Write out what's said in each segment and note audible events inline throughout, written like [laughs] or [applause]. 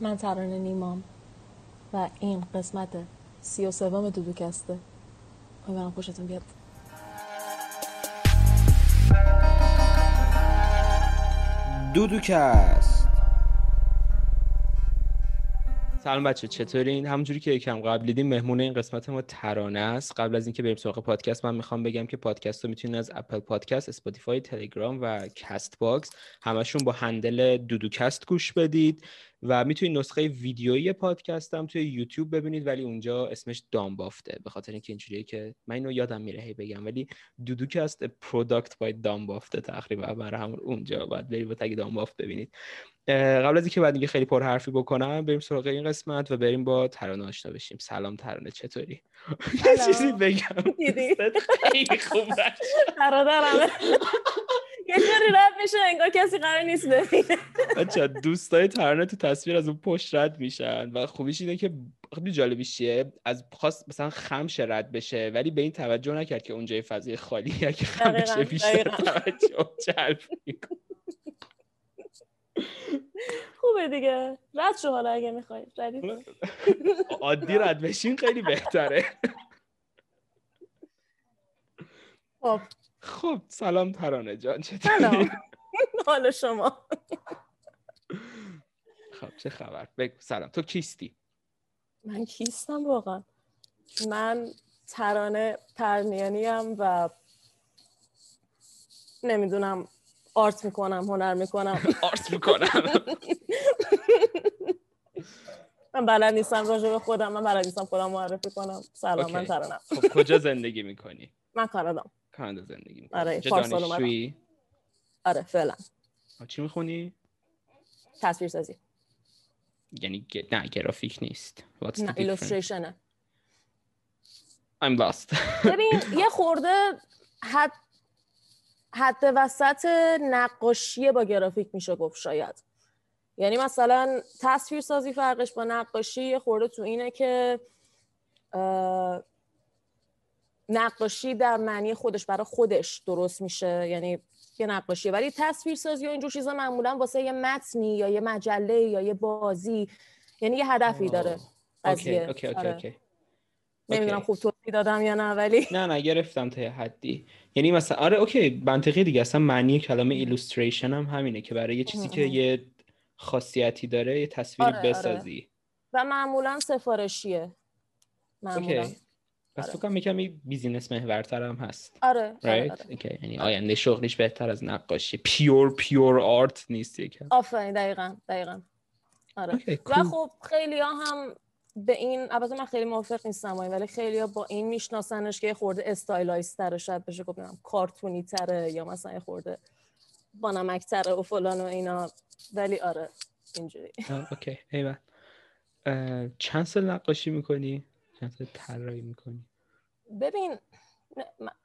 من ترانه نیمام و این قسمت سی و سوم دودوکسته. امیدوارم خوشتون بیاد. دودوکست. سلام بچه‌ها چطورین؟ همونجوری که یکم قبل دیدیم مهمون این قسمت ما ترانه است. قبل از اینکه بریم سراغ پادکست من می‌خوام بگم که پادکست رو می‌تونید از اپل پادکست اسپاتیفای تلگرام و کست باکس همشون با handle دودوکست گوش بدید و می‌تونید نسخه ویدیویی پادکست هم توی یوتیوب ببینید ولی اونجا اسمش دام بافته. به خاطر اینکه اینجوریه که من اینو یادم میره هی بگم ولی دودوکست product by دام بافته تقریبا برای همون اونجا. باید برید با tag دام بافت ببینید. قبل از اینکه بعد دیگه خیلی پر حرفی بکنم بریم سراغ این قسمت و بریم با ترانه آشنا بشیم. سلام ترانه چطوری؟ [laughs] چیزی بگم. [laughs] خیلی خوب ترانه یه جوری رد میشه انگار کسی قرار نیست ببینه. بچه دوستای ترانه تو تصویر از اون پشت رد میشن و خوبیش اینه که خیلی جالبیش چیه؟ از خواست مثلا خمش رد بشه ولی به این توجه نکرد که اونجای فضای خالی که خم بشه بیشتر توجه جلب [laughs] خوبه دیگه. رد شو حالا اگه می‌خوای. ردی [laughs] عادی رد بشین خیلی بهتره. خب. خب سلام ترانه جان چطوری؟ [laughs] حال شما. خب چه خبر؟ بگو سلام. تو کیستی؟ من کیستم واقعا. من ترانه پرنیانی و نمی‌دونم آرت می‌کنم هنر می‌کنم. [laughs] آرت می‌کنم. [laughs] من بلد نیستم راجع به خودم من بلد نیستم خودم معرفی کنم. سلام من ترانم. خب کجا زندگی می‌کنی؟ [laughs] من کانادا. کانادا زندگی می‌کنی. آره پارسال آره فعلا. چی می‌خونی؟ تصویر سازی یعنی نه گرافیک نیست. نه ایلوستریشنه. I'm lost. ببین یه خورده حد حد وسط نقاشی با گرافیک میشه گفت شاید. یعنی مثلا تصویر سازی فرقش با نقاشی خورده تو اینه که نقاشی در معنی خودش برای خودش درست میشه. یعنی یه نقاشیه. ولی تصویر سازی و اینجور چیزا معمولا واسه یه متنی یا یه مجله یا یه بازی یعنی یه هدفی داره. okay okay okay okay. نمی‌دونم خوب توضیح دادم یا نه ولی نه نه گرفتم تا حدی. یعنی مثلا آره okay منطقی دیگه. اصلا معنی کلمه illustration هم همینه که برای یه چیزی که یه خاصیتی داره یه تصویر آره، بسازی. آره. و معمولا سفارشیه. معمولا. okay. پس فکر کنم یکمی business محورتر هم هست. آره, right? آره, آره. okay. یعنی آینده شغلش بهتر از نقاشی. pure pure art نیست یکم. آفرین دقیقا دقیقا. آره. okay, cool. و خب خیلی ها هم به این البته من خیلی موافق نیستم ولی خیلی ها با این میشناسنش که یه خورده stylized تره شاید بشه گفتم کارتونی تره یا مثلا یه خورده با نمک تره و فلان و اینا. ولی آره اینجوری. اوکی. ایوه چند سال نقاشی می‌کنی؟ چند سال طراحی می‌کنی؟ ببین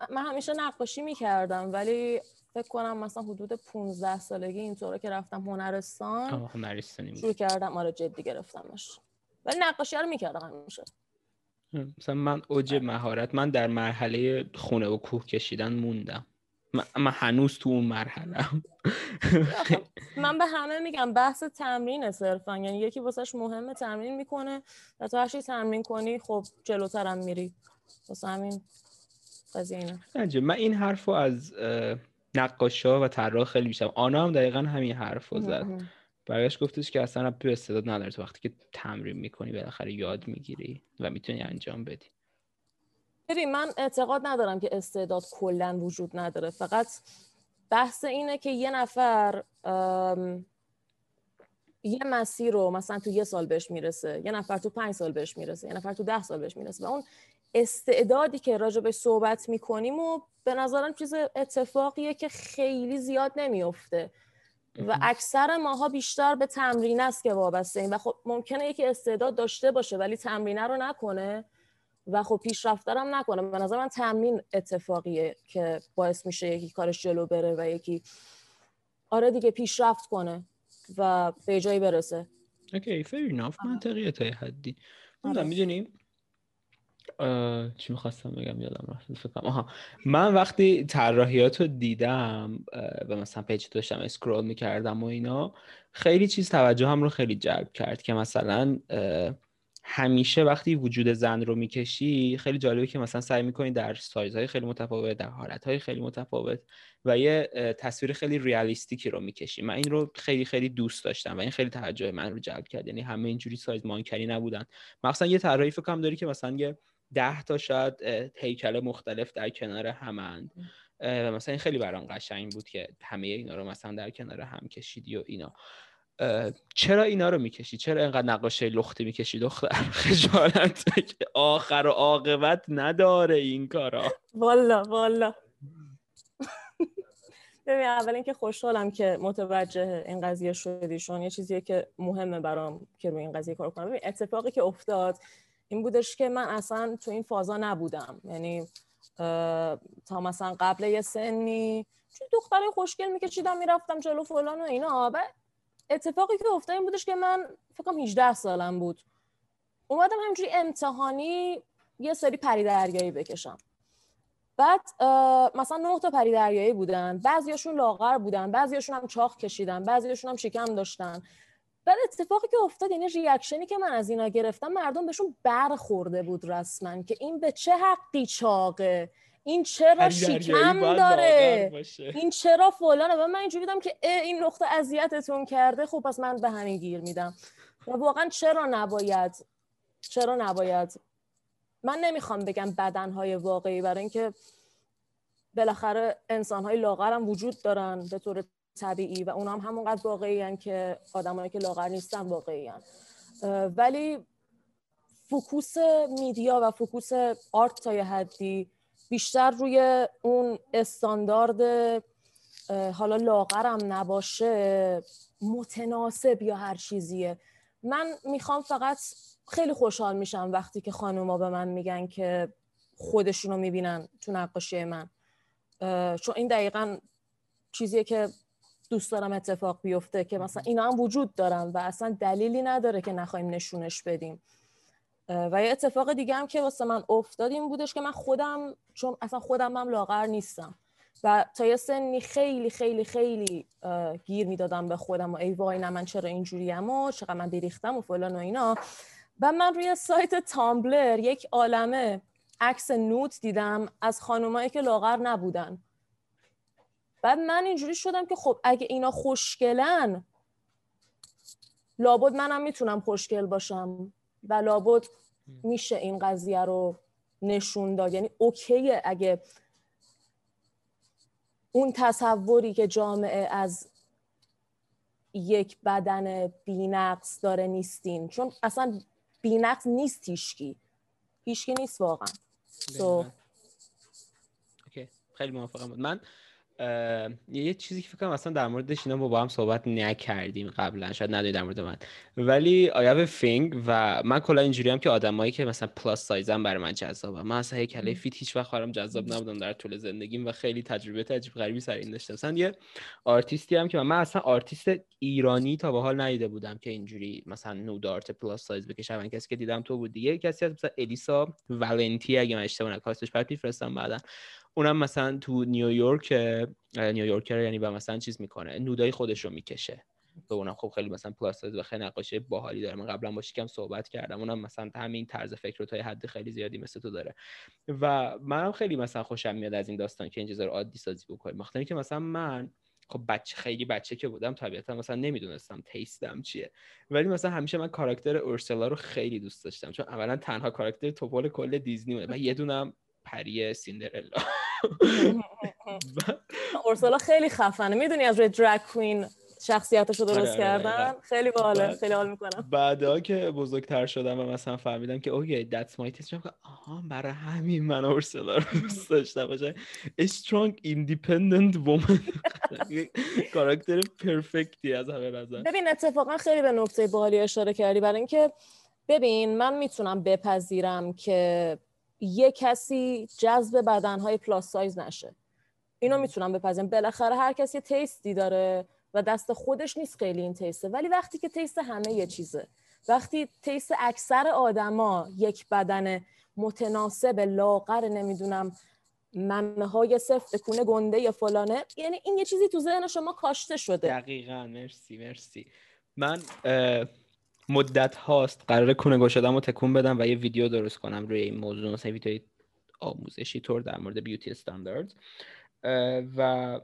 من همیشه نقاشی می‌کردم ولی فکر کنم مثلا حدود 15 سالگی اینطوره که رفتم هنرستان. هنرستانی شروع کردم. آره جدی گرفتمش. ولی نقاشی رو می‌کردم همیشه. مثلا من اوج مهارت من در مرحله خونه و کوه کشیدن موندم. من هنوز تو اون مرحله [laughs] من به همه میگم بحث تمرین صرفا. یعنی یکی واسهش مهمه تمرین می‌کنه و تو هرچی تمرین کنی خب جلوترم میری. واسه همین قضیه اینه. من این حرف رو از نقاشا و طراح خیلی بیشتم آنا هم دقیقا همین حرف رو زد. برگشت گفتش که اصلا به استعداد نداره. تو وقتی که تمرین می‌کنی بالاخره یاد می‌گیری و می‌تونی انجام بدی. ببین من اعتقاد ندارم که استعداد کلا وجود نداره. فقط بحث اینه که یه نفر یه مسیر رو مثلا تو یه سال بهش می‌رسه یه نفر تو پنج سال بهش می‌رسه یه نفر تو ده سال بهش می‌رسه و اون استعدادی که راجع به صحبت می‌کنیم و به نظرم چیز اتفاقیه که خیلی زیاد نمیفته و اکثر ماها بیشتر به تمرین است که وابسته این و خب ممکنه یکی استعداد داشته باشه ولی تمرینه رو نکنه. و خب پیشرفت هم نکنه. به نظر من تمرین اتفاقیه که باعث میشه یکی کارش جلو بره و یکی آره دیگه پیشرفت کنه و به جایی برسه. okay fair enough. منطقیه تا حدی. آره. چی می‌خواستم بگم؟ یادم رفت فکرم آها. من وقتی طراحیات رو دیدم و مثلا پیج داشتم scroll می‌کردم و اینا خیلی چیز توجه هم رو خیلی جلب کرد که مثلا همیشه وقتی وجود زن رو می‌کشی خیلی جالبه که مثلا سعی می‌کنی در سایزهای خیلی متفاوت در حالتهای خیلی متفاوت و یه تصویر خیلی ریالیستیکی رو می‌کشی. من این رو خیلی خیلی دوست داشتم و این خیلی توجه من رو جلب کرد. یعنی همه اینجوری سایز مانکری نبودن. مثلا یه طراحی فکرم داری که مثلا یه ده تا شاید هیکل مختلف در کنار همند. و مثلا این خیلی برام قشنگ بود که همه اینا رو مثلا در کنار هم کشیدی و اینا. چرا اینا رو می‌کشی؟ چرا اینقدر نقاشه لختی می‌کشی دختر؟ [laughs] خجالت آخر و عاقبت نداره این کارا. والا والا. ببین اول اینکه خوشحالم که متوجه این قضیه شدی چون یه چیزیه که مهمه برام که روی این قضیه کار کنم. ببین اتفاقی که افتاد این بودش که من اصلا تو این فازا نبودم. یعنی تا مثلا قبل یه سنی چون دختر خوشگل میکشیدم می‌رفتم جلو فلان و اینا. و اتفاقی که افتاد این بودش که من فکرم 18 سالم بود. اومدم همینجوری امتحانی یه سری پری دریایی بکشم. بعد مثلا نه تا پری دریایی بودن. بعضیاشون لاغر بودن بعضیاشون هم چاخ کشیدن بعضیاشون هم شکم داشتن. بعد اتفاقی که افتاد یعنی ریاکشنی که من از اینا گرفتم مردم بهشون برخورده بود رسما که این به چه حقی چاقه؟ این چرا شکم داره؟ این چرا فلانه؟ و من اینجوری دیدم که این نقطه اذیتتون کرده. خب پس من به همین گیر میدم. و واقعا چرا نباید؟ چرا نباید؟ من نمی‌خوام بگم بدنهای واقعی برای اینکه بالاخره انسانهای لاغر هم وجود دارن به طور طبیعی و اونا هم همونقدر واقعی که آدمایی که لاغر نیستن واقعی هن. ولی focus media و focus آرت تا یه حدی بیشتر روی اون استاندارد حالا لاغرم نباشه متناسب یا هر چیزیه من می‌خوام فقط خیلی خوشحال میشم وقتی که خانوما به من میگن که خودشونو می‌بینن تو نقاشی من چون این دقیقا چیزیه که دوست دارم اتفاق بیفته که مثلا اینا هم وجود دارن و اصلا دلیلی نداره که نخوایم نشونش بدیم. و یه اتفاق دیگه هم که واسه من افتاد این بودش که من خودم چون اصلا خودم هم لاغر نیستم. و تا یه سنی خیلی خیلی خیلی گیر می‌دادم به خودم و ای وای نه من چرا اینجوریم و چقدر من بریختم و فلان و اینا. و من روی سایت تامبلر یک عالمه عکس نوت دیدم از خانومایی که لاغر نبودن. بعد من اینجوری شدم که خب اگه اینا خوشگلن لابد منم می‌تونم خوشگل باشم و لابد میشه این قضیه رو نشون داد. یعنی اوکیه اگه اون تصوری که جامعه از یک بدن بینقص داره نیستین. چون اصلا بینقص نیست هیشکی هیشکی نیست واقعا. So... خیلی موافقم من یه چیزی که فکر کنم اصلا در موردش اینا با, با هم صحبت نکردیم قبلا شاید ندونید در مورد من. ولی آیا فینگ و من کلا اینجوری هم که آدمایی که مثلا پلاس سایزم برای من جذابه من اصلا هیکله فیت هیچ وقت برام جذاب نبودم در طول زندگیم و خیلی تجربه تجربه غریبی سر این داشتم. مثلا یه آرتیستی هم که من, اصلا آرتیست ایرانی تا به حال ندیده بودم که اینجوری مثلا نود آرت پلاس سایز بکشه من کسی که دیدم تو بود دیگه. کسی از مثلا الیسا ولنتی اگه من اشتباه نکنم کاستش برات میفرستم بعدا. اونم مثلا تو نیویورک نیویورکر یعنی با مثلا چیز می‌کنه نودای خودش رو می‌کشه. به اونم خب خیلی مثلا پلاس و خیلی نقاشی باحالی داره. من قبلا با کم صحبت کردم. اونم مثلا همین طرز فکر رو تا حد خیلی زیادی مثل تو داره. و منم خیلی مثلا خوشم میاد از این داستان که این چیزا عادی سازی بکنیم مخاطر که مثلا من خب بچه خیلی بچه که بودم طبیعتا مثلا نمی‌دونستم تیستم چیه. ولی مثلا همیشه من کاراکتر اورسلا رو خیلی دوست داشتم. چون اولا تنها کاراکتر توپول کل دیزنی و یه دونم پری سیندرلا. [laughs] اورسولا خیلی خفنه. می‌دونی از روی drag queen شخصیتش رو درست آره، آره، کردن؟ آره. خیلی باحاله خیلی حال می‌کنم. بعدا که بزرگتر شدم و مثلا فهمیدم که okay that's my taste آها برای همین من اورسلا رو دوست داشتم. باشه strong independent woman کاراکتر پرفکتی از همه نظر. ببین اتفاقا خیلی یه نکته باحالی اشاره کردی. برای اینکه ببین من می‌تونم بپذیرم که یه کسی جذب بدنهای plus size نشه. اینو می‌تونم بپذیرم. بالاخره هر کسی یه taste ی داره و دست خودش نیست خیلی این taste ه ولی وقتی که taste همه یه چیزه. وقتی taste اکثر آدما یک بدن متناسب لاغر نمی‌دونم ممه های سفت کون گنده یا فلانه یعنی این یه چیزی تو ذهن شما کاشته شده. دقیقا مرسی مرسی. من مدت هاست. قرار کون گشادم رو تکون بدم و یه ویدیو درست کنم روی این موضوع. مثلا ویدیو آموزشی طور در مورد beauty standard و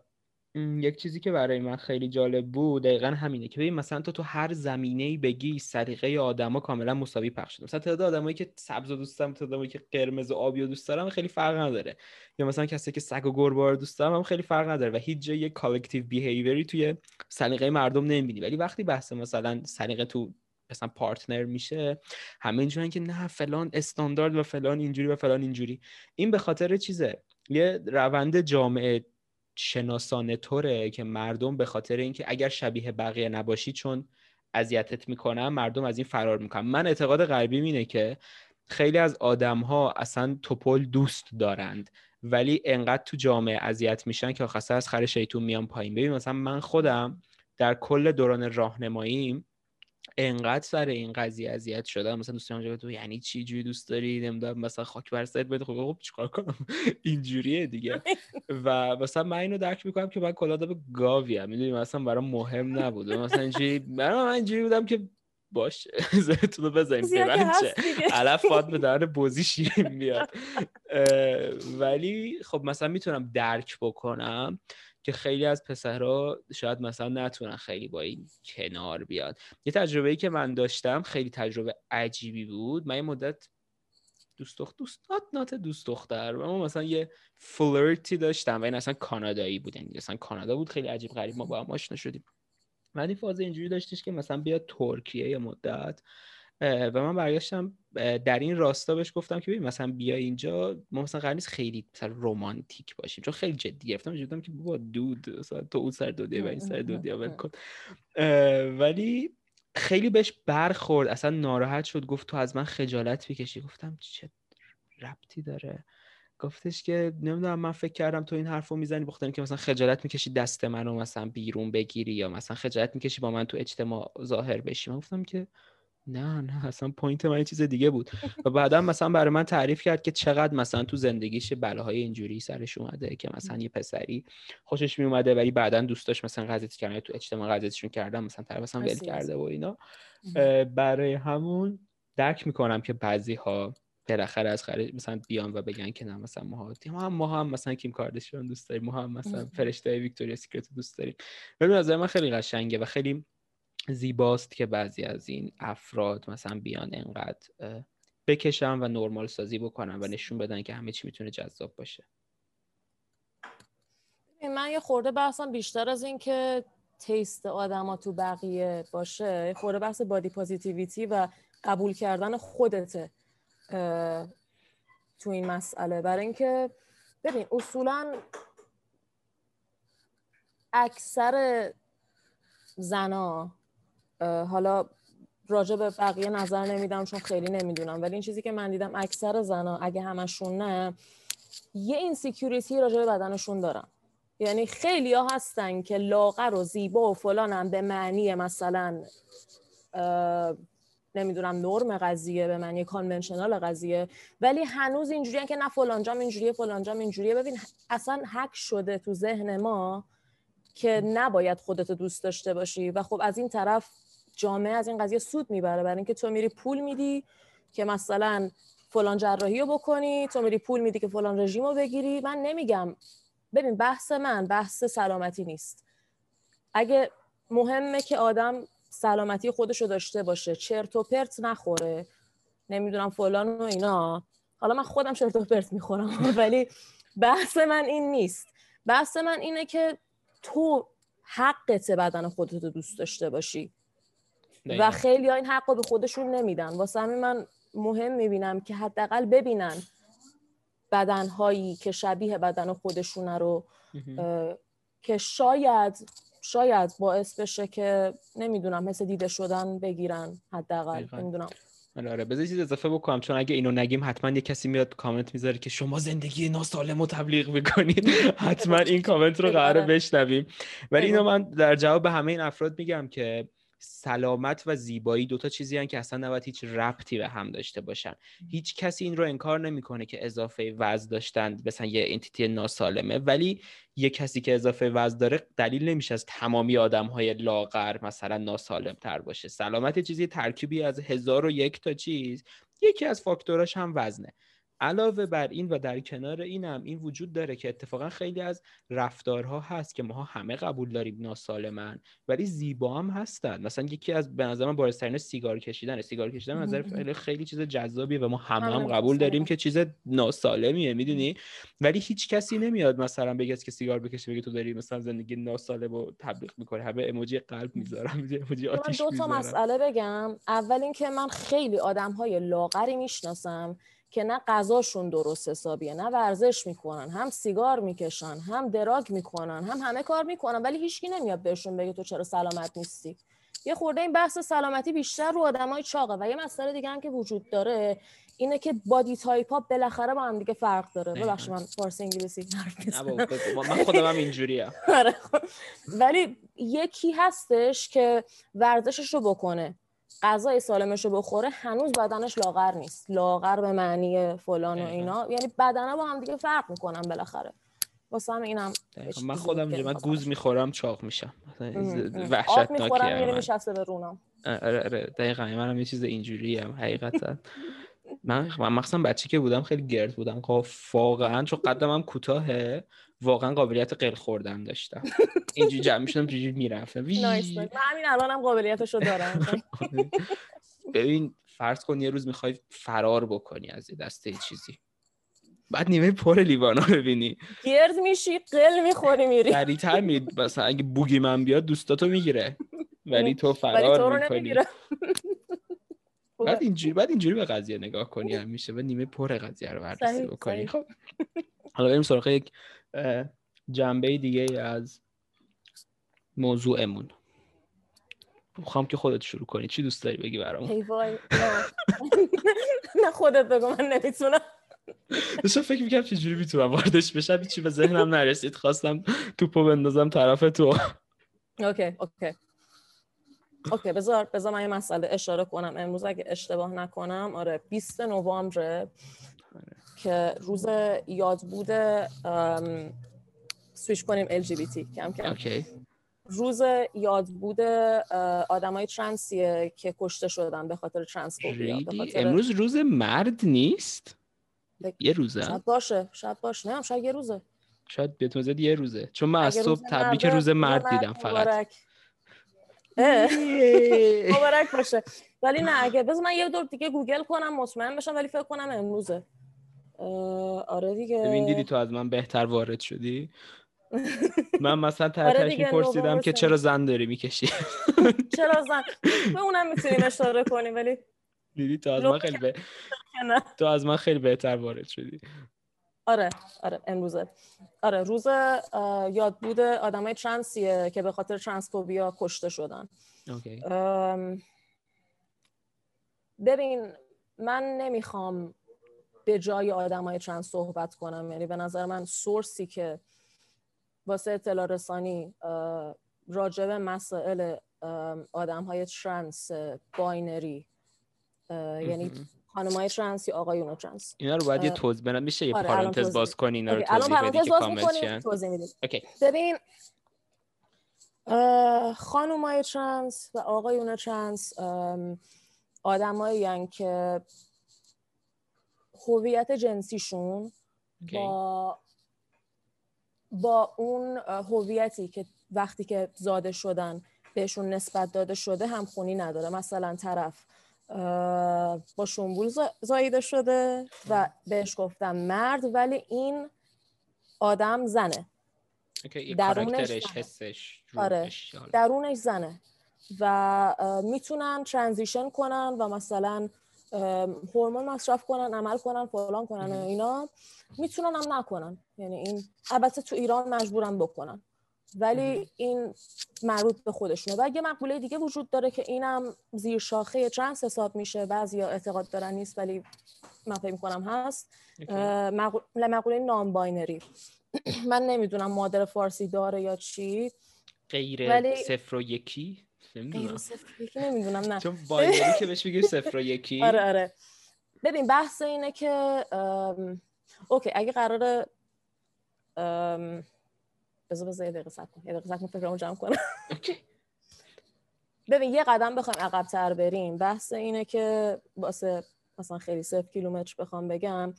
یک چیزی که برای من خیلی جالب بود دقیقا همینه که ببین مثلا تو تو هر زمینه ای بگی سلیقه آدما کاملا مساوی پخش شده مثلا تعداد آدمایی که سبز و دوست دارم تعداد آدمایی که قرمز و آبی و دوست دارم خیلی فرق نداره. یا مثلا کسی که سگ و گربه دوست دارم هم خیلی فرق نداره و هیچ جای collective behavior ی توی سلیقه مردم نمی‌بینی. ولی وقتی بحث مثلا سلیقه تو مثلا پارتنر میشه. همه اینجورن که نه فلان استاندارد و فلان اینجوری و فلان اینجوری. این به خاطر چیزه؟ یه روند جامعه شناسانه طوره که مردم به خاطر اینکه اگر شبیه بقیه نباشی چون اذیتت می‌کنن مردم از این فرار می‌کنن. من اعتقاد غربی اینه که خیلی از آدم ها اصلا توپل دوست دارند ولی انقدر تو جامعه اذیت میشن که آخسته از خر شیطون میان پایین. ببین مثلا من خودم در کل دوران راهنماییم انقدر سر این قضیه اذیت شدم. مثلا دوستان اونجا تو یعنی چی جوری دوست داری؟ نمی‌دونم مثلا خاک بر سرت بده. خب خب چیکار کنم؟ [laughs] اینجوریه دیگه. و مثلا من اینو درک می‌کنم که من کلا به گاویم. می‌دونی مثلا برام مهم نبود مثلا اینجوری من اینجوری بودم که باشه [laughs] رو بزنیم چه علف فاد به در [laughs] بوزی شیرین میاد ولی خب مثلا می‌تونم درک بکنم. که خیلی از پسرها شاید مثلا نتونن خیلی با این کنار بیاد. یه تجربه ای که من داشتم خیلی تجربه عجیبی بود. من یه مدت دوست دختر دوست نات دوست دختر و ما مثلا یه فلرتی داشتم و این اصلا کانادایی بود. یعنی اصلا کانادا بود خیلی عجیب غریب ما با هم آشنا شدیم. من این فاز اینجوری داشتش که مثلا بیاد ترکیه یه مدت و من برگشتم در این راستا بهش گفتم که ببین مثلا بیا اینجا ما مثلا قرار نیست خیلی مثلا رومانتیک باشیم چون خیلی جدی گرفتم جدیدم که بابا دود مثلا تو اون سر دودی و این سر دودی ول کن. ولی خیلی بهش برخورد اصلا ناراحت شد گفت تو از من خجالت می‌کشی. گفتم چه ربطی داره؟ گفتش که نمی‌دونم من فکر کردم تو این حرفو می‌زنی بخاطر که مثلا خجالت می‌کشی دست منو مثلا بیرون بگیری یا مثلا خجالت می‌کشی با من تو اجتماع ظاهر بشی. من گفتم که نه نه اصلا پوینت من چیز دیگه بود. و بعدا مثلا برای من تعریف کرد که چقدر مثلا تو زندگیش بلاهای اینجوری سرش اومده که مثلا یه پسری خوشش می اومده ولی بعدا دوستاش مثلا قضیت کردن تو اجتماع قضیتشون کردن مثلا طرف مثلا ول کرده و اینا. برای همون درک می‌کنم که بعضی ها بالاخره از خارج مثلا بیان و بگن که نه مثلا ما هم ما هم مثلا کیم کاردشیان دوست داریم. ما هم مثلا فرشته ویکتوریا سیکرت دوست داریم. ولی از من خیلی قشنگه و خیلی زیباست که بعضی از این افراد مثلا بیان انقدر بکشن و نرمال سازی بکنن و نشون بدن که همه چی می‌تونه جذاب باشه. من یه خورده بحثم بیشتر از این که تیست آدما تو بقیه باشه خورده بحث بادی پازیتیویتی و قبول کردن خودته تو این مسئله. برای اینکه ببین اصولا اکثر زنا حالا راجع به بقیه نظر نمیدم چون خیلی نمی‌دونم. ولی این چیزی که من دیدم اکثر زنا اگه همشون نه یه insecurity راجع به بدنشون دارن. یعنی خیلی ها هستن که لاغر و زیبا و فلانم به معنی مثلا نمی‌دونم نرم قضیه به معنی conventional قضیه. ولی هنوز اینجوریه که نه فلان جام اینجوریه فلان جام اینجوریه. ببین اصلا حک شده تو ذهن ما که نباید خودت دوست داشته باشی. و خب از این طرف جامعه از این قضیه سود می‌بره. برای اینکه تو میری پول میدی که مثلا فلان جراحی رو بکنی تو میری پول میدی که فلان رژیم رو بگیری. من نمیگم. ببین بحث من بحث سلامتی نیست. اگه مهمه که آدم سلامتی خودش رو داشته باشه. چرت و پرت نخوره. نمی‌دونم فلان و اینا. حالا من خودم چرت و پرت می‌خورم. [laughs] ولی بحث من این نیست. بحث من اینه که تو حقت بدن خودت رو دوست داشته باشی. و خیلی ها این حق رو به خودشون نمیدن. واسه همین من مهم می‌بینم که حداقل ببینن بدنهایی که شبیه بدن خودشون رو که شاید شاید باعث بشه که نمی‌دونم مثل دیده شدن بگیرن حداقل. نمی‌دونم. آره آره. بذار چیز اضافه بکنم. چون اگه اینو نگیم حتما یه کسی میاد کامنت می‌ذاره که شما زندگی ناسالم رو تبلیغ می‌کنید. [laughs] حتما این کامنت رو قراره بشنویم. ولی اینو من در جواب به همه این افراد میگم که سلامت و زیبایی دوتا چیزی هن که اصلا نباید هیچ ربطی به هم داشته باشن. هیچ کسی این رو انکار نمی‌کنه که اضافه وزن داشتن مثلا یه انتیتی ناسالمه ولی یه کسی که اضافه وزن داره دلیل نمیشه از تمامی آدم های لاغر مثلا ناسالم تر باشه. سلامت چیزی ترکیبی از هزار و یک تا چیز یکی از فاکتوراش هم وزنه. علاوه بر این و در کنار اینم این وجود داره که اتفاقا خیلی از رفتارها هست که ماها همه قبول داریم ناسالمن ولی زیبا هم هستن. مثلا یکی از به نظر من سیگار کشیدن. سیگار کشیدن نظر خیلی خیلی چیز جذابیه و ما همه هم قبول داریم که چیز ناسالمیه می‌دونی؟ ولی هیچ کسی نمیاد مثلا بگه که سیگار بکشه بگه تو داری مثلا زندگی ناسالم و تبلیغ می‌کنه همه اموجی قلب می‌ذارم اموجی آتیش دو تا مسئله بگم. اول اینکه من خیلی آدم های لاغری می‌شناسم. که نه غذاشون درست حسابیه نه ورزش می‌کنن هم سیگار می‌کشن هم drug می‌کنن هم همه کار می‌کنن ولی هیچکی نمیاد بهشون بگه تو چرا سلامت نیستی. یه خورده این بحث سلامتی بیشتر رو آدمای چاقه و یه مسئله دیگه هم که وجود داره اینه که body type ها بالاخره با هم دیگه فرق داره. ببخشید من فارسی انگلیسی من خودم هم اینجوریه [laughs] آره. ولی یکی هستش که ورزشش رو بکنه. غذای سالمش رو بخوره هنوز بدنش لاغر نیست. لاغر به معنی فلان و اینا. یعنی بدنه با هم دیگه فرق می‌کنن بالاخره. واسه هم اینم من خودم من گوز می‌خورم چاق میشم. وحشت می‌خورم میره میشسته به رونم آره آره. دقیقا. منم یه چیز اینجوری هم حقیقتا. من مخصوصا بچه که بودم خیلی گرد بودم. خب واقعا چون قدم هم کوتاهه واقعا قابلیت قل خوردن داشتم. اینجوری جمع می‌شدم اینجوری می‌رفتم. من همین الانم قابلیتشو دارم. ببین فرض کن یه روز می‌خوای فرار بکنی از دسته چیزی. بعد نیمه پر لیوانا ببینی. گرد میشی قل می‌خوری میری. سریعتر میری مثلا اگه بوگی من بیاد دوستاتو می‌گیره. ولی تو فرار می‌کنی. بعد اینجوری بعد اینجوری به قضیه نگاه کنی همیشه. و نیمه پر قضیه رو بررسی بکنی. خب. حالا بریم سراغ یک جنبه دیگه از موضوعمون. می‌خوام که خودت شروع کنی. چی دوست داری بگی برام [laughs] نه. خودت بگو من نمی‌تونم. داشتم فکر می‌کنم چجوری می‌تونم واردش بشم. چی به ذهنم نرسید. خواستم توپو بندازم طرف تو. okay okay. okay بذار بذار من یه مسئله اشاره کنم. امروز اگه اشتباه نکنم آره 20 نوامبر که روز یاد بوده سویش کنیم LGBT کم کم. اوکی. روز یاد بوده آدمای ترنسیه که کشته شدن به خاطر ترنسفوبیا امروز روز مرد نیست؟ یه روزه. شاید باشه شاید باشه. نه شاید یه روزه. شاید به یه روزه. چون من از صبح تبریک روز مرد دیدم فقط. [laughs] مبارک باشه. ولی نه اگه بذار من یه دور دیگه گوگل کنم مطمئن بشم ولی فکر کنم امروزه. آره دیگه. ببین دیدی تو از من بهتر وارد شدی؟ [laughs] من مثلا تحتش آره پرسیدم که چرا زن داری می‌کشی؟ [laughs] چرا زن؟ به اونم می‌تونیم اشاره کنیم ولی دیدی تو از من خیلی به... تو از من خیلی بهتر وارد شدی. آره آره امروزه. آره روز یاد بوده آدمای ترنسیه که به خاطر ترنسفوبیا کشته شدن. ببین من نمی‌خوام به جای آدمای ترنس صحبت کنم. یعنی به نظر من source ی که واسه اطلاع رسانی راجب مسائل آدم های ترنس binary یعنی خانمای ترنس یا آقایون ترنس. اینا رو باید یه توضیح بدم. میشه یه آره پارانتز باز کنی اینا رو توضیح بدی که کامل توضیح ببین خانمای ترنس و آقایون ترنس آدمایی که هویت جنسیشون با با اون هویتی که وقتی که زاده شدن بهشون نسبت داده شده هم خونی نداره. مثلا طرف با شنبول زایده شده و بهش گفتم مرد ولی این آدم زنه. درونش حسش آره. درونش زنه. و می‌تونن ترانزیشن کنن و مثلا هورمون مصرف کنن عمل کنن فلان کنن و اینا. می‌تونن هم نکنن. یعنی این البته تو ایران مجبورن بکنن. ولی این مربوط به خودشونه. و یه مقوله دیگه وجود داره که اینم زیر شاخه ترنس حساب میشه بعضی اعتقاد دارن نیست ولی من فکر می‌کنم هست. مقوله non-binary [clears throat] من نمی‌دونم ما در فارسی داره یا چی. غیر ولی... صفر و یکی؟ صفر یکی نمی‌دونم نه. چون binary که بهش میگیم صفر و [laughs] یکی. آره آره. ببین بحث اینه که okay اگه قرار بذار بذار یه دقیقه صبر کن یه دقیقه کن فکرامو جمع کنم. [laughs] ببین یه قدم بخوایم عقب تر بریم. بحث اینه که واسه مثلا خیلی صفر کیلومتر بخوام بگم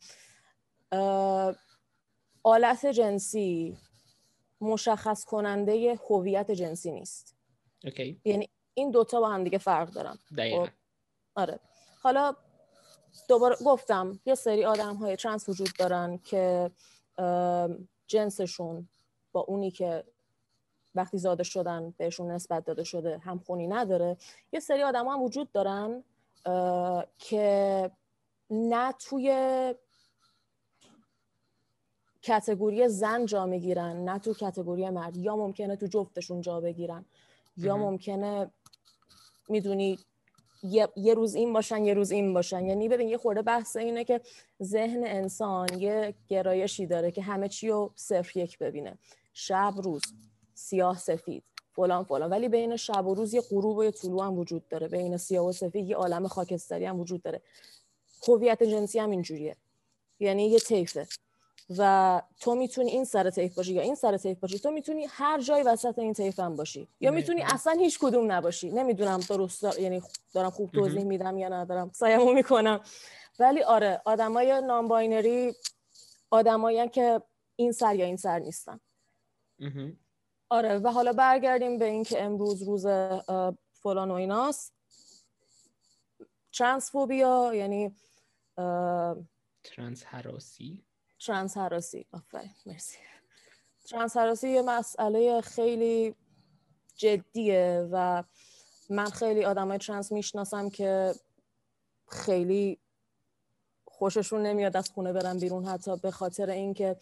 آلت جنسی مشخص کننده هویت جنسی نیست. اوکی. یعنی این دوتا با هم دیگه فرق دارن. دقیقا. خب، آره. حالا دوباره گفتم یه سری آدم های ترنس وجود دارن که جنسشون با اونی که وقتی زاده شدن بهشون نسبت داده شده همخونی نداره. یه سری آدم هم وجود دارن که نه توی کتگوری زن جا می‌گیرن نه تو کتگوری مرد. یا ممکنه تو جفتشون جا بگیرن. یا ممکنه می‌دونی یه،, یه روز این باشن یه روز این باشن. یعنی ببین یه خورده بحث اینه که ذهن انسان یه گرایشی داره که همه چی رو صفر یک ببینه. شب روز سیاه سفید فلان فلان. ولی بین شب و روز یه غروب و یه طلوع هم وجود داره. بین سیاه و سفید یه عالم خاکستری هم وجود داره. هویت جنسی هم اینجوریه. یعنی یه طیفه. و تو می‌تونی این سر طیف باشی یا این سر طیف باشی تو می‌تونی هر جای وسط این طیف هم باشی یا می‌تونی اصلا هیچ کدوم نباشی. نمی‌دونم درست دار... یعنی دارم خوب توضیح میدم یا ندارم سعیمو می‌کنم. ولی آره آدمای non-binary آدمایی که این سر یا این سر نیستن. آره و حالا برگردیم به اینکه امروز روز فلان و ایناست. ترانسفوبیا یعنی ترانس هراسی ترانس هراسی آفرین مرسی. ترانس هراسی یه مسئله خیلی جدیه و من خیلی آدمای ترانس می‌شناسم که خیلی خوششون نمیاد از خونه برن بیرون حتی به خاطر اینکه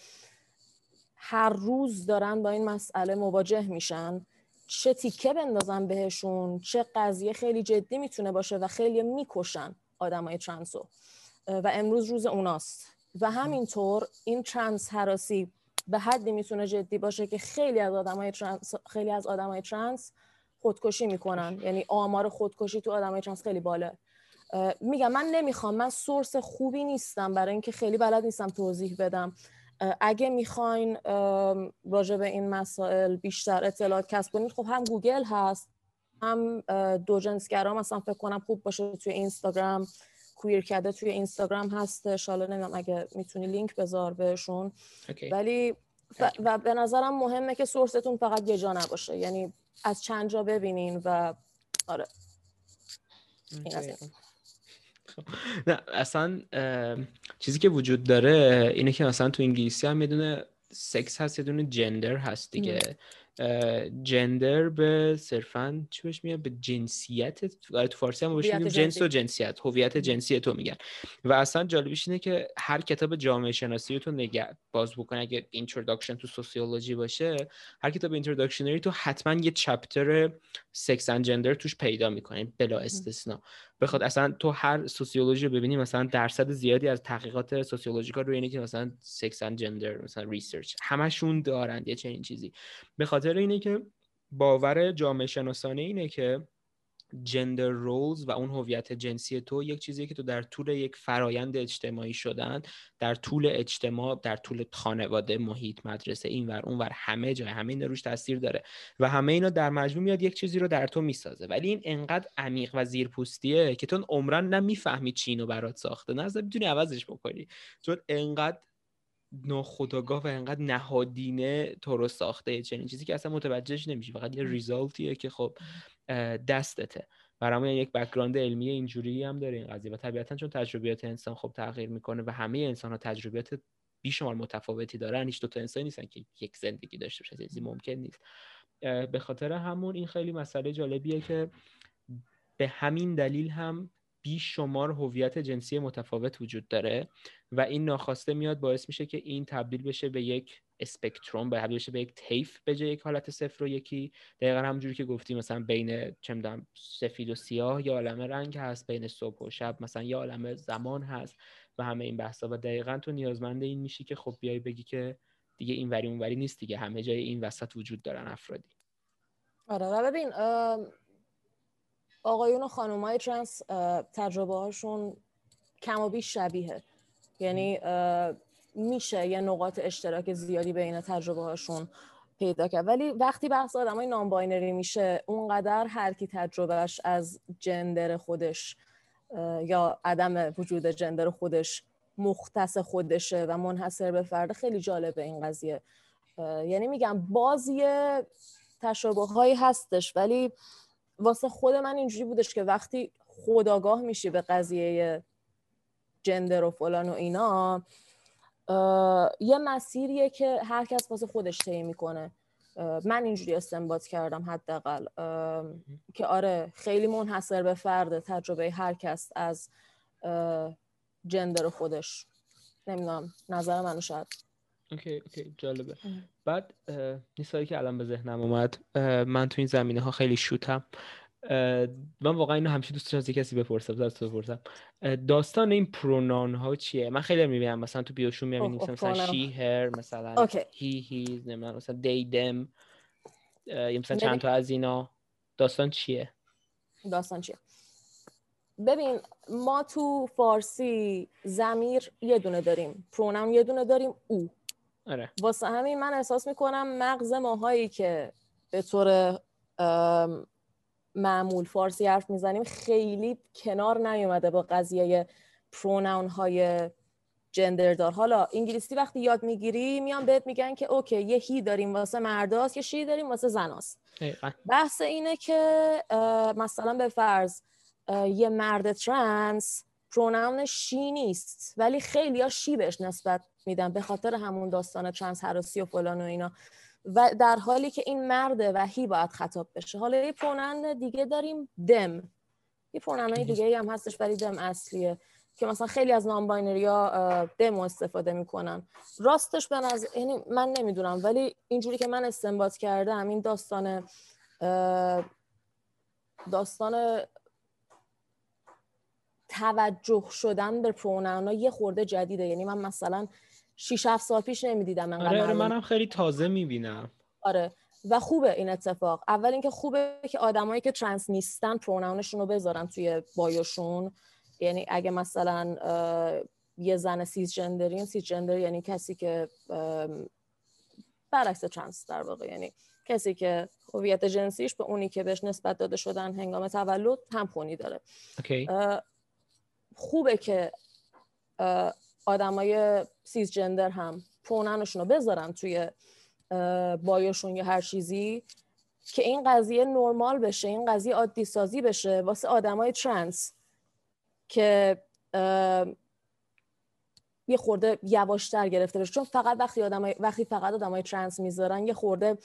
هر روز دارن با این مسئله مواجه میشن. چه تیکه بندازن بهشون چه قضیه خیلی جدی می‌تونه باشه و خیلی می‌کشن آدمای ترنسو و امروز روز اوناست. و همینطور این ترنس هراسی به حدی می‌تونه جدی باشه که خیلی از آدمای ترنس خیلی از آدمای ترنس خودکشی می‌کنن. یعنی آمار خودکشی تو آدمای ترنس خیلی بالا میگم من نمی‌خوام من source خوبی نیستم برای اینکه خیلی بلد نیستم توضیح بدم. اگه می‌خواین راجع به این مسائل بیشتر اطلاعات کسب کنید خب هم گوگل هست هم دو جنسگرا مثلا فکر کنم خوب باشه توی اینستاگرام. کوییرکده توی اینستاگرام هست حالا نمی‌دونم اگه می‌تونی لینک بذار بهشون. ولی و به نظرم مهمه که source تون فقط یه جا نباشه. یعنی از چند جا ببینین و آره. این نه اصلا چیزی که وجود داره اینه که مثلا تو انگلیسی هم می‌دونه سکس هست یه دونه gender هست دیگه. gender به صرفا چی بهش میگن؟ به جنسیت آره، تو فارسی هم بهش میگن جنس و جنسیت. هویت جنسی تو میگن. و اصلا جالبیش اینه که هر کتاب جامعه شناسی رو تو نگه باز بکنه اگه introduction to sociology باشه هر کتاب introductory تو حتما یه chapter sex and gender توش پیدا می‌کنه بلا استثنا. بخواد اصلا تو هر sociology رو ببینی مثلا درصد زیادی از تحقیقات sociological ا رو اینه که مثلا sex and gender مثلا research همشون دارن یه چنین چیزی. به خاطر اینه که باور جامعه شناسانه اینه که gender roles و اون هویت جنسی تو یک چیزی که تو در طول یک فرایند اجتماعی شدن در طول اجتماع در طول خانواده محیط مدرسه این ور اون ور همه جای همه این روش تاثیر داره و همه اینا در مجموع میاد یک چیزی رو در تو می‌سازه. ولی این انقدر عمیق و زیرپوستیه که تو عمرن نمی‌فهمی چی اینو برات ساخته. نه می‌تونی عوضش بکنی. چون انقدر ناخودآگاه و انقدر نهادینه تو رو ساخته چنین چیزی که اصلا متوجهش نمیشی. فقط یه result یه که خب دستته. برای یک background علمی اینجوری هم داره این قضیه و طبیعتا چون تجربیات انسان خب تغییر می‌کنه و همه انسان ها تجربیات بیشمار متفاوتی دارن هیچ دو تا انسان نیستن که یک زندگی داشته باشه چیزی ممکن نیست. به خاطر همون این خیلی مسئله جالبیه که به همین دلیل هم بیشمار هویت جنسی متفاوت وجود داره و این ناخواسته میاد باعث میشه که این تبدیل بشه به یک اسپکتروم به بشه به یک تیف به جای یک حالت صفر و یکی. دقیقا همونجوری که گفتی مثلا بین چه سفید و سیاه یا عالم رنگ هست بین صبح و شب مثلا یا عالم زمان هست و همه این بحثا. و دقیقا تو نیازمند این میشی که خب بیای بگی که دیگه این وری اون وری نیست دیگه. همه جای این وسط وجود دارن افرادی. آره. ببین آقایون و خانومای ترنس تجربه هاشون کم و بیش شبیه یعنی میشه یه نقاط اشتراک زیادی بین تجربه هاشون پیدا کرد. ولی وقتی بحث آدمای non-binary میشه اونقدر هر کی تجربهش از gender خودش یا عدم وجود جندر خودش مختص خودشه و منحصر به فرد خیلی جالبه این قضیه. یعنی میگم بازی تشابه هایی هستش ولی واسه خود من اینجوری بودش که وقتی خداگاه میشی به قضیه جندر و فلان و اینا یه مسیریه که هر کس واسه خودش طی می‌کنه. من اینجوری استنباط کردم حداقل. که آره خیلی منحصر به فرد تجربه هر کس از gender خودش. نمی‌دونم نظر منو شاید okay okay جالبه. بعد نیستایی که الان به ذهنم اومد من تو این زمینه ها خیلی شوتم. من واقعا اینو همیشه دوست داشتم کسی بپرسم از تو بپرسم داستان این pronoun ها چیه؟ من خیلی می‌بینم مثلا تو bio شون می‌بینیم مثلا she her مثلا he his نمی‌دونم مثلا they them یا مثلا چند تا از اینا. داستان چیه؟ داستان چیه؟ ببین ما تو فارسی زمیر یه دونه داریم پرونام یه دونه داریم او. آره. واسه همین من احساس می‌کنم مغز ماهایی که به طور معمول فارسی حرف می‌زنیم خیلی کنار نیومده با قضیه پروناون های جندر دار حالا انگلیسی وقتی یاد می‌گیری میان بهت میگن که اوکی یه هی داریم واسه مرداست یه شی داریم واسه زناست. بحث اینه که مثلا به فرض یه مرد ترنس pronoun ش she نیست ولی خیلی ها she بهش نسبت میدن به خاطر همون داستان ترنس هراسی و فلان و اینا. و در حالی که این مرده و he باید خطاب بشه. حالا یه pronoun دیگه داریم them. یه pronoun دیگه هم هستش ولی them اصلیه که مثلا خیلی از non-binary ها them و استفاده می‌کنن. راستش به نظر یعنی من نمی‌دونم ولی اینجوری که من استنباط کردم این داستان داستان توجه شدن به pronoun ا یه خورده جدیده. یعنی من مثلا 6 7 سال پیش نمی‌دیدم من آره, آره منم خیلی تازه می‌بینم. آره. و خوبه این اتفاق. اول اینکه خوبه که آدمایی که ترنس نیستن pronoun شون رو بذارن توی bio شون. یعنی اگه مثلا یه زن cisgender ین cisgender یعنی کسی که برعکس ترنس در واقع. یعنی کسی که هویت جنسیش به اونی که بهش نسبت داده شدن هنگام تولد همخونی داره. okay. خوبه که آدمای cisgender هم pronoun شون رو بذارن توی bio شون یا هر چیزی که این قضیه نرمال بشه این قضیه عادی سازی بشه واسه آدمای ترنس که یه خورده یواشتر گرفته بشه. چون فقط وقتی آدمای وقتی فقط آدمای ترنس می‌ذارن یه خورده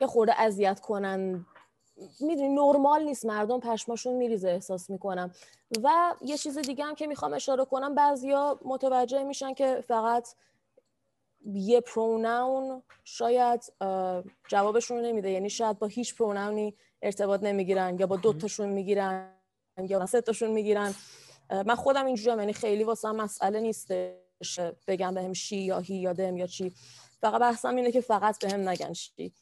یه خورده اذیت کنن می‌دونی نرمال نیست مردم پشماشون میریزه احساس می‌کنم. و یه چیز دیگه هم که می‌خوام اشاره کنم بعضیا متوجه میشن که فقط یه پروناون شاید جوابشون نمیده. یعنی شاید با هیچ پروناونی ارتباط نمی‌گیرن یا با دوتاشون می‌گیرن یا سه تاشون می‌گیرن. من خودم اینجوری یعنی خیلی واسه مسئله نیستش بگم بهم شی یا هی یا دم یا چی. فقط بحثم اینه که فقط بهم نگن شی.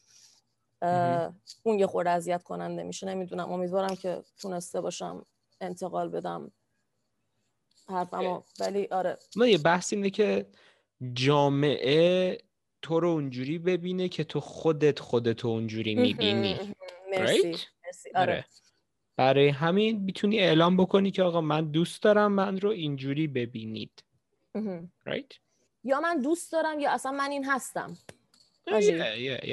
اون یه خورده اذیت کننده میشه. نمی‌دونم. امیدوارم که تونسته باشم انتقال بدم حرفمو. ولی آره. من یه بحث اینه که جامعه تو رو اونجوری ببینه که تو خودت خودت اونجوری می‌بینی. مرسی. آره. آره. برای همین می‌تونی اعلام بکنی که آقا من دوست دارم من رو اینجوری ببینید. right? یا من دوست دارم یا اصلا من این هستم.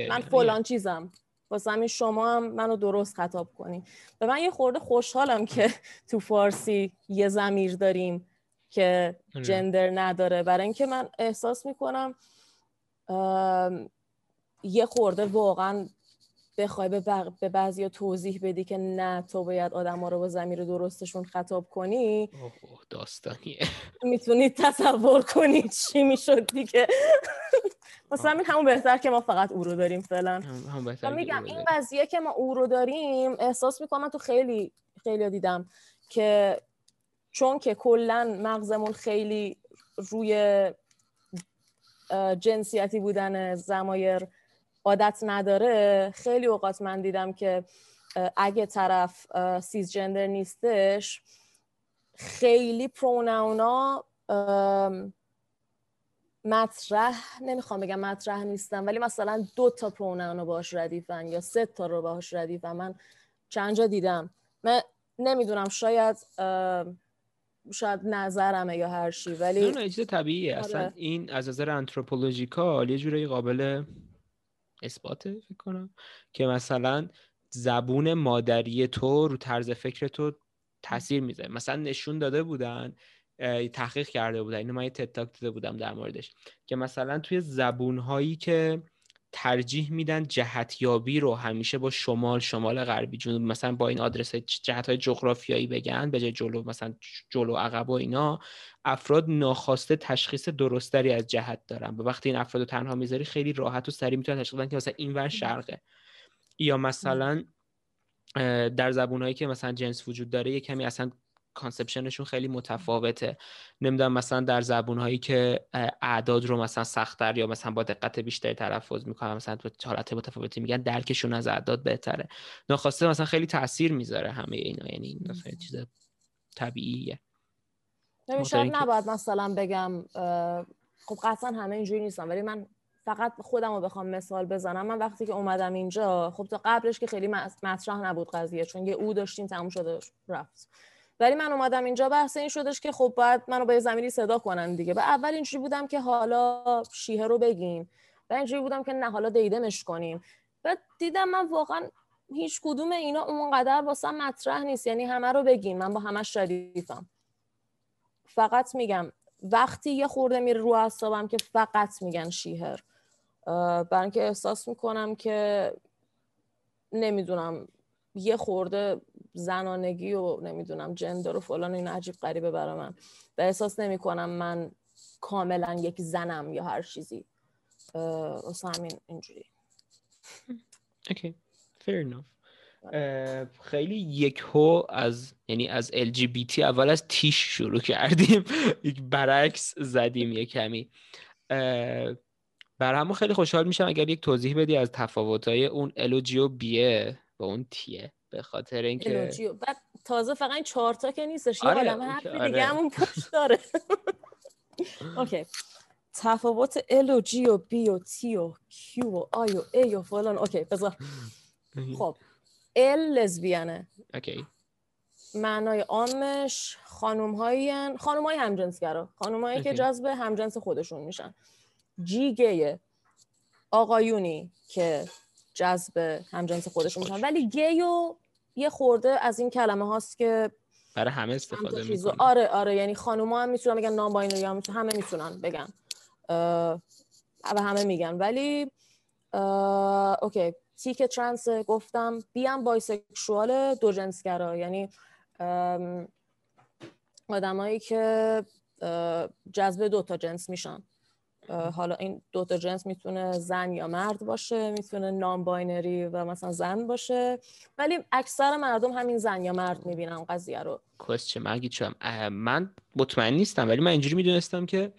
من فلان چیزم. واسه همین شما هم منو درست خطاب کنیم به من یه خورده خوشحالم که تو فارسی یه زمیر داریم که آره. جندر نداره. برای اینکه من احساس می‌کنم یه خورده واقعا بخوای به, بق... به بعضی توضیح بدی که نه تو باید آدم ها رو با زمیر درستشون خطاب کنی؟ داستانیه. می‌تونید تصور کنید چی می‌شد دیگه. مثلا همین همون بهتر که ما فقط او رو داریم فعلا. هم میگم این قضیه که ما او رو داریم احساس می‌کنم تو خیلی خیلی دیدم که چون که کلا مغزمون خیلی روی جنسیتی بودن زمایر عادت نداره. خیلی اوقات من دیدم که اگه طرف cisgender نیستش خیلی pronoun ا مطرح نمی‌خوام بگم مطرح نیستم ولی مثلا دو تا پروناون رو باش ردیفن یا سه تا رو باش ردیفن. من چند جا دیدم. من نمی‌دونم شاید شاید نظرمه یا هر چی ولی نه چیز طبیعیه. آره. اصلا این از نظر anthropological یه جوری قابل اثباته فکر کنم که مثلا زبون مادری تو رو طرز فکر تو تاثیر می‌ذاره. مثلا نشون داده بودن تحقیق کرده بودن. اینو من یه تتاک دیده بودم در موردش. که مثلا توی زبون هایی که ترجیح میدن جهتیابی رو همیشه با شمال شمال غربی جنوب مثلا با این آدرس جهت های جغرافیایی بگن به جای جلو مثلا جلو عقب و اینا افراد ناخواسته تشخیص درستری از جهت دارن. و وقتی این افراد رو تنها می‌ذاری خیلی راحت و سریع می‌تونن تشخیص بدن که مثلا این ور شرقه. یا مثلا در زبونهایی که مثلا جنس وجود داره یه کمی اصلا کانسپشنشون خیلی متفاوته. نمی‌دونم مثلا در زبونهایی که اعداد رو مثلا سختتر یا مثلا با دقت بیشتری تلفظ می‌کنن مثلا تو حالت متفاوتی میگن درکشون از اعداد بهتره. ناخواسته مثلا خیلی تاثیر می‌ذاره همه اینا یعنی چیز طبیعیه. شاید نباید مثلا بگم خب قطعا همه اینجوری نیستن ولی من فقط خودم رو بخوام مثال بزنم. من وقتی که اومدم اینجا خب تا قبلش که خیلی مطرح نبود قضیه چون یه او داشتیم تموم شده رفت. ولی من اومدم اینجا بحث این شدش که خب باید منو با یه زمینی صدا کنن دیگه. و اول اینجوری بودم که حالا شیهه رو بگیم. و اینجوری بودم که نه حالا دیدمش کنیم. و دیدم من واقعا هیچ کدوم اینا اونقدر واسه مطرح نیست. یعنی همه رو بگین من با همش ردیفم فقط میگم وقتی یه خورده میره رو اعصابم که فقط میگن شیهر. برای اینکه احساس می‌کنم که نمی‌دونم. یه خورده زنانگی و نمی‌دونم جندر و فلان این عجیب غریبه برای من. و احساس نمی کنم من کاملا یک زنم یا هر چیزی. واسه همین اینجوری. اوکی. Fair enough. خیلی یک هو از یعنی از LGBT اول از T ش شروع کردیم. یک برعکس زدیم یه کمی. بر همون خیلی خوشحال میشم اگر یک توضیح بدی از تفاوت‌های اون الوجی و بیه و اون تیه به خاطر اینکه بعد تازه فقط این چهار تا که نیستش آره، یه حرف آره. دیگه همون پشت داره. [laughs] okay. تفاوت L و G و B و T و Q و I و A و فلان. okay بذار. خب. L lesbian ه okay. معنای عامش خانوم هایی خانوم های همجنسگرا. خانوم هایی که جذب همجنس خودشون میشن. G gay ه آقایونی که جذب همجنس خودشون میشن. ولی گیو یه خورده از این کلمه هاست که برای همه استفاده می‌کنن آره آره. یعنی خانوما هم می‌تونن بگن non-binary هم می‌تونن. همه می‌تونن بگن. و همه میگن. ولی okay. T که ترانس گفتم. B م bisexual دو جنسگرا. یعنی آدمایی که جذب دو تا جنس میشن. حالا این دوتا جنس می‌تونه زن یا مرد باشه می‌تونه non-binary و مثلا زن باشه. ولی اکثر مردم همین زن یا مرد می‌بینن قضیه رو. گرچه من مطمئن نیستم ولی من اینجوری می‌دونستم که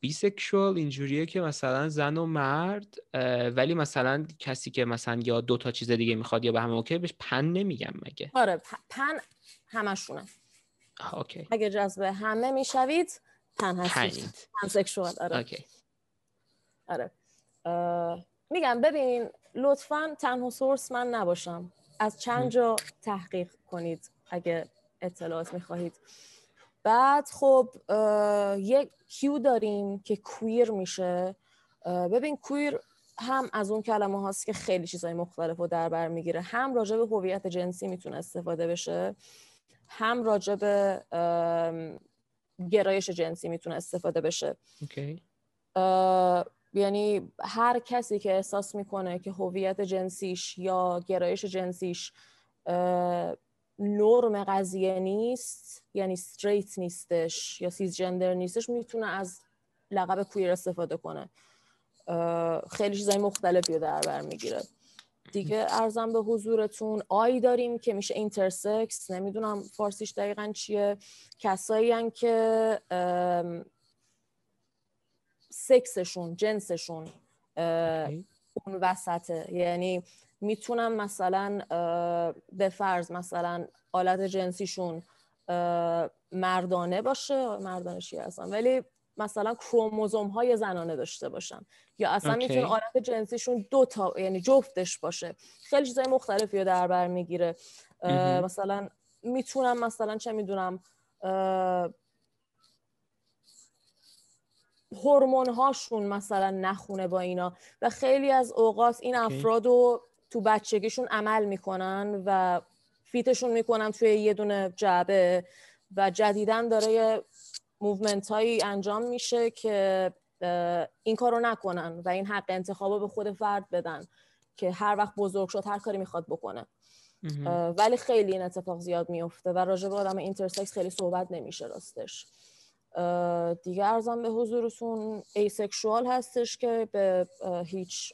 bisexual اینجوریه که مثلا زن و مرد ولی مثلا کسی که مثلا یا دو تا چیز دیگه می‌خواد یا به همه okay بهش pan نمیگن مگه. آره pan همشونه. okay. اگه جذب همه می‌شوید pan هستید sexual آره. آره. میگم ببین لطفا تنها source من نباشم. از چند جا تحقیق کنید اگه اطلاعات می‌خواهید. بعد خب یک کیو داریم که کویر میشه. ببین کویر هم از اون کلمه هاست که خیلی چیزهای مختلف رو در بر می‌گیره. هم راجع به هویت جنسی می‌تونه استفاده بشه. هم راجع به گرایش جنسی می‌تونه استفاده بشه. okay. یعنی هر کسی که احساس می‌کنه که هویت جنسیش یا گرایش جنسیش نرم قضیه نیست یعنی straight نیستش یا cisgender نیستش می‌تونه از لقب queer استفاده کنه. خیلی چیزای مختلفی رو در بر می‌گیره. دیگه عرضم به حضورتون. I داریم که میشه intersex. نمی‌دونم فارسیش دقیقا چیه. کسایی که سکسشون جنسشون اون وسطه. یعنی می‌تونم مثلا به فرض مثلا آلت جنسیشون مردانه باشه. مردانه چیه اصلا ولی مثلا کروموزوم های زنانه داشته باشن. یا اصلا okay. می‌تونه آلت جنسیشون دو تا یعنی جفتش باشه. خیلی چیزای مختلفی رو در بر می‌گیره. مثلا می‌تونم مثلا چه می‌دونم هورمون هاشون مثلا نخونه با اینا. و خیلی از اوقات این افراد رو تو بچگیشون عمل می‌کنن و fit شون می‌کنن توی یه دونه جعبه و جدیداً داره movement هایی انجام میشه که این کار رو نکنن و این حق انتخاب به خود فرد بدن که هر وقت بزرگ شد هر کاری می‌خواد بکنه. ولی خیلی این اتفاق زیاد میفته و راجع به آدم intersex خیلی صحبت نمیشه راستش. دیگه عرضم به حضورتون asexual هستش که به هیچ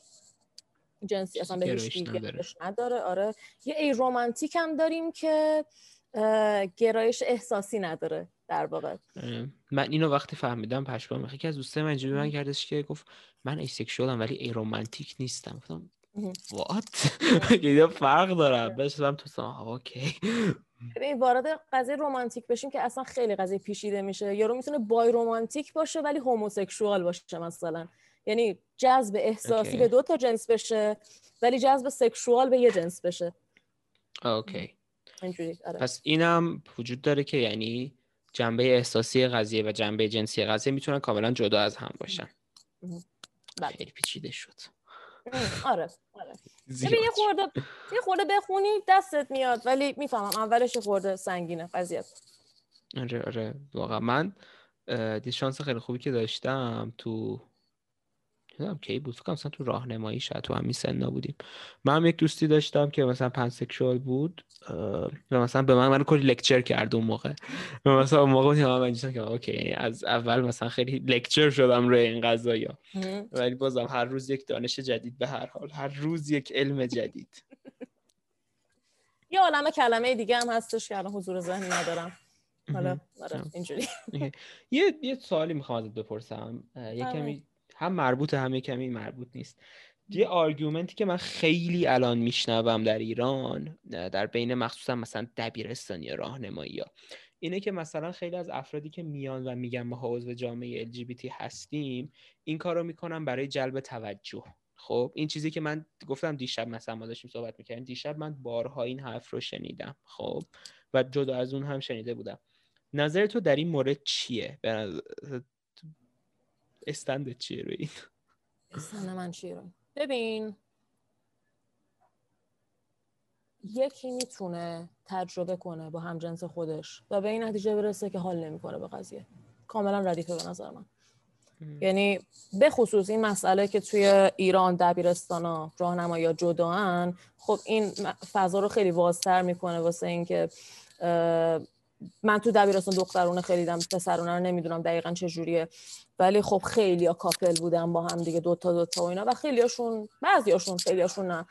جنسی اصلا به هیچ نداره. آره. یه aromantic هم داریم که گرایش احساسی نداره در واقع. من اینو وقتی فهمیدم پشمام یکی از دوستای من اینجوری من کردش که گفت من asexual ام ولی aromantic نیستم. گفتم what [laughs] چه فرق داره. بهش تو OK. ببین وارد قضیه رومانتیک بشیم که اصلا خیلی قضیه پیشیده میشه. یارو می‌تونه بای رومانتیک باشه ولی هوموسکشوال باشه مثلا. یعنی جذب احساسی به دو تا جنس بشه ولی جذب سکشوال به یه جنس بشه. اوکی. آره. پس اینم وجود داره که یعنی جنبه احساسی قضیه و جنبه جنسی قضیه می‌تونن کاملا جدا از هم باشن. بله. خیلی پیچیده شد. آره. آره. یه خورده یه خورده بخونی دستت میاد ولی می‌فهمم اولش خورده سنگینه قضیه. آره آره. واقعا من دی شانس خیلی خوبی که داشتم تو نمی‌دونم کی بود فکر مثلا تو راهنمایی شاید تو همین سنا بودیم. من هم یک دوستی داشتم که مثلا pansexual بود و مثلا به من من کلی lecture کرد اون موقع. و مثلا اون موقع من من که OK از اول مثلا خیلی lecture شدم روی این قضایا ولی بازم هر روز یک دانش جدید به هر حال هر روز یک علم جدید. [laughs] یه عالمه کلمه دیگه هم هستش که الان حضور ذهنی ندارم. حالا آره اینجوری. یه یه سوالی می‌خوام ازت بپرسم. یه کمی هم مربوط هم کمی مربوط نیست. یه آرگومنتی که من خیلی الان میشنوم در ایران در بین مخصوصا مثلا دبیرستانی راهنمایی ها اینه که مثلا خیلی از افرادی که میان و میگن ما حوض جامعه LGBT هستیم این کار رو می‌کنن برای جلب توجه. خب این چیزی که من گفتم دیشب مثلا ما داشتیم صحبت می‌کردیم. دیشب من بارها این حرف رو شنیدم خب و جدا از اون هم شنیده بودم. نظر تو در این مورد چیه؟ استند چیه رو این؟ استند من چیه رو؟ ببین یکی می‌تونه تجربه کنه با همجنس خودش و به این نتیجه برسه که حال نمی‌کنه به قضیه. کاملا ردیفه به نظر من. یعنی به خصوص این مسئله که توی ایران دبیرستان ها راهنمایی جداان خب این فضا رو خیلی وازتر می‌کنه واسه اینکه من تو دبیرستان دخترونه خیلی دم پسرونه رو نمی‌دونم دقیقا چه جوریه. ولی خب خیلی کاپل بودن با هم دیگه دوتا دوتا و اینا. و خیلی هاشون بعضی هاشون خیلی هاشون نه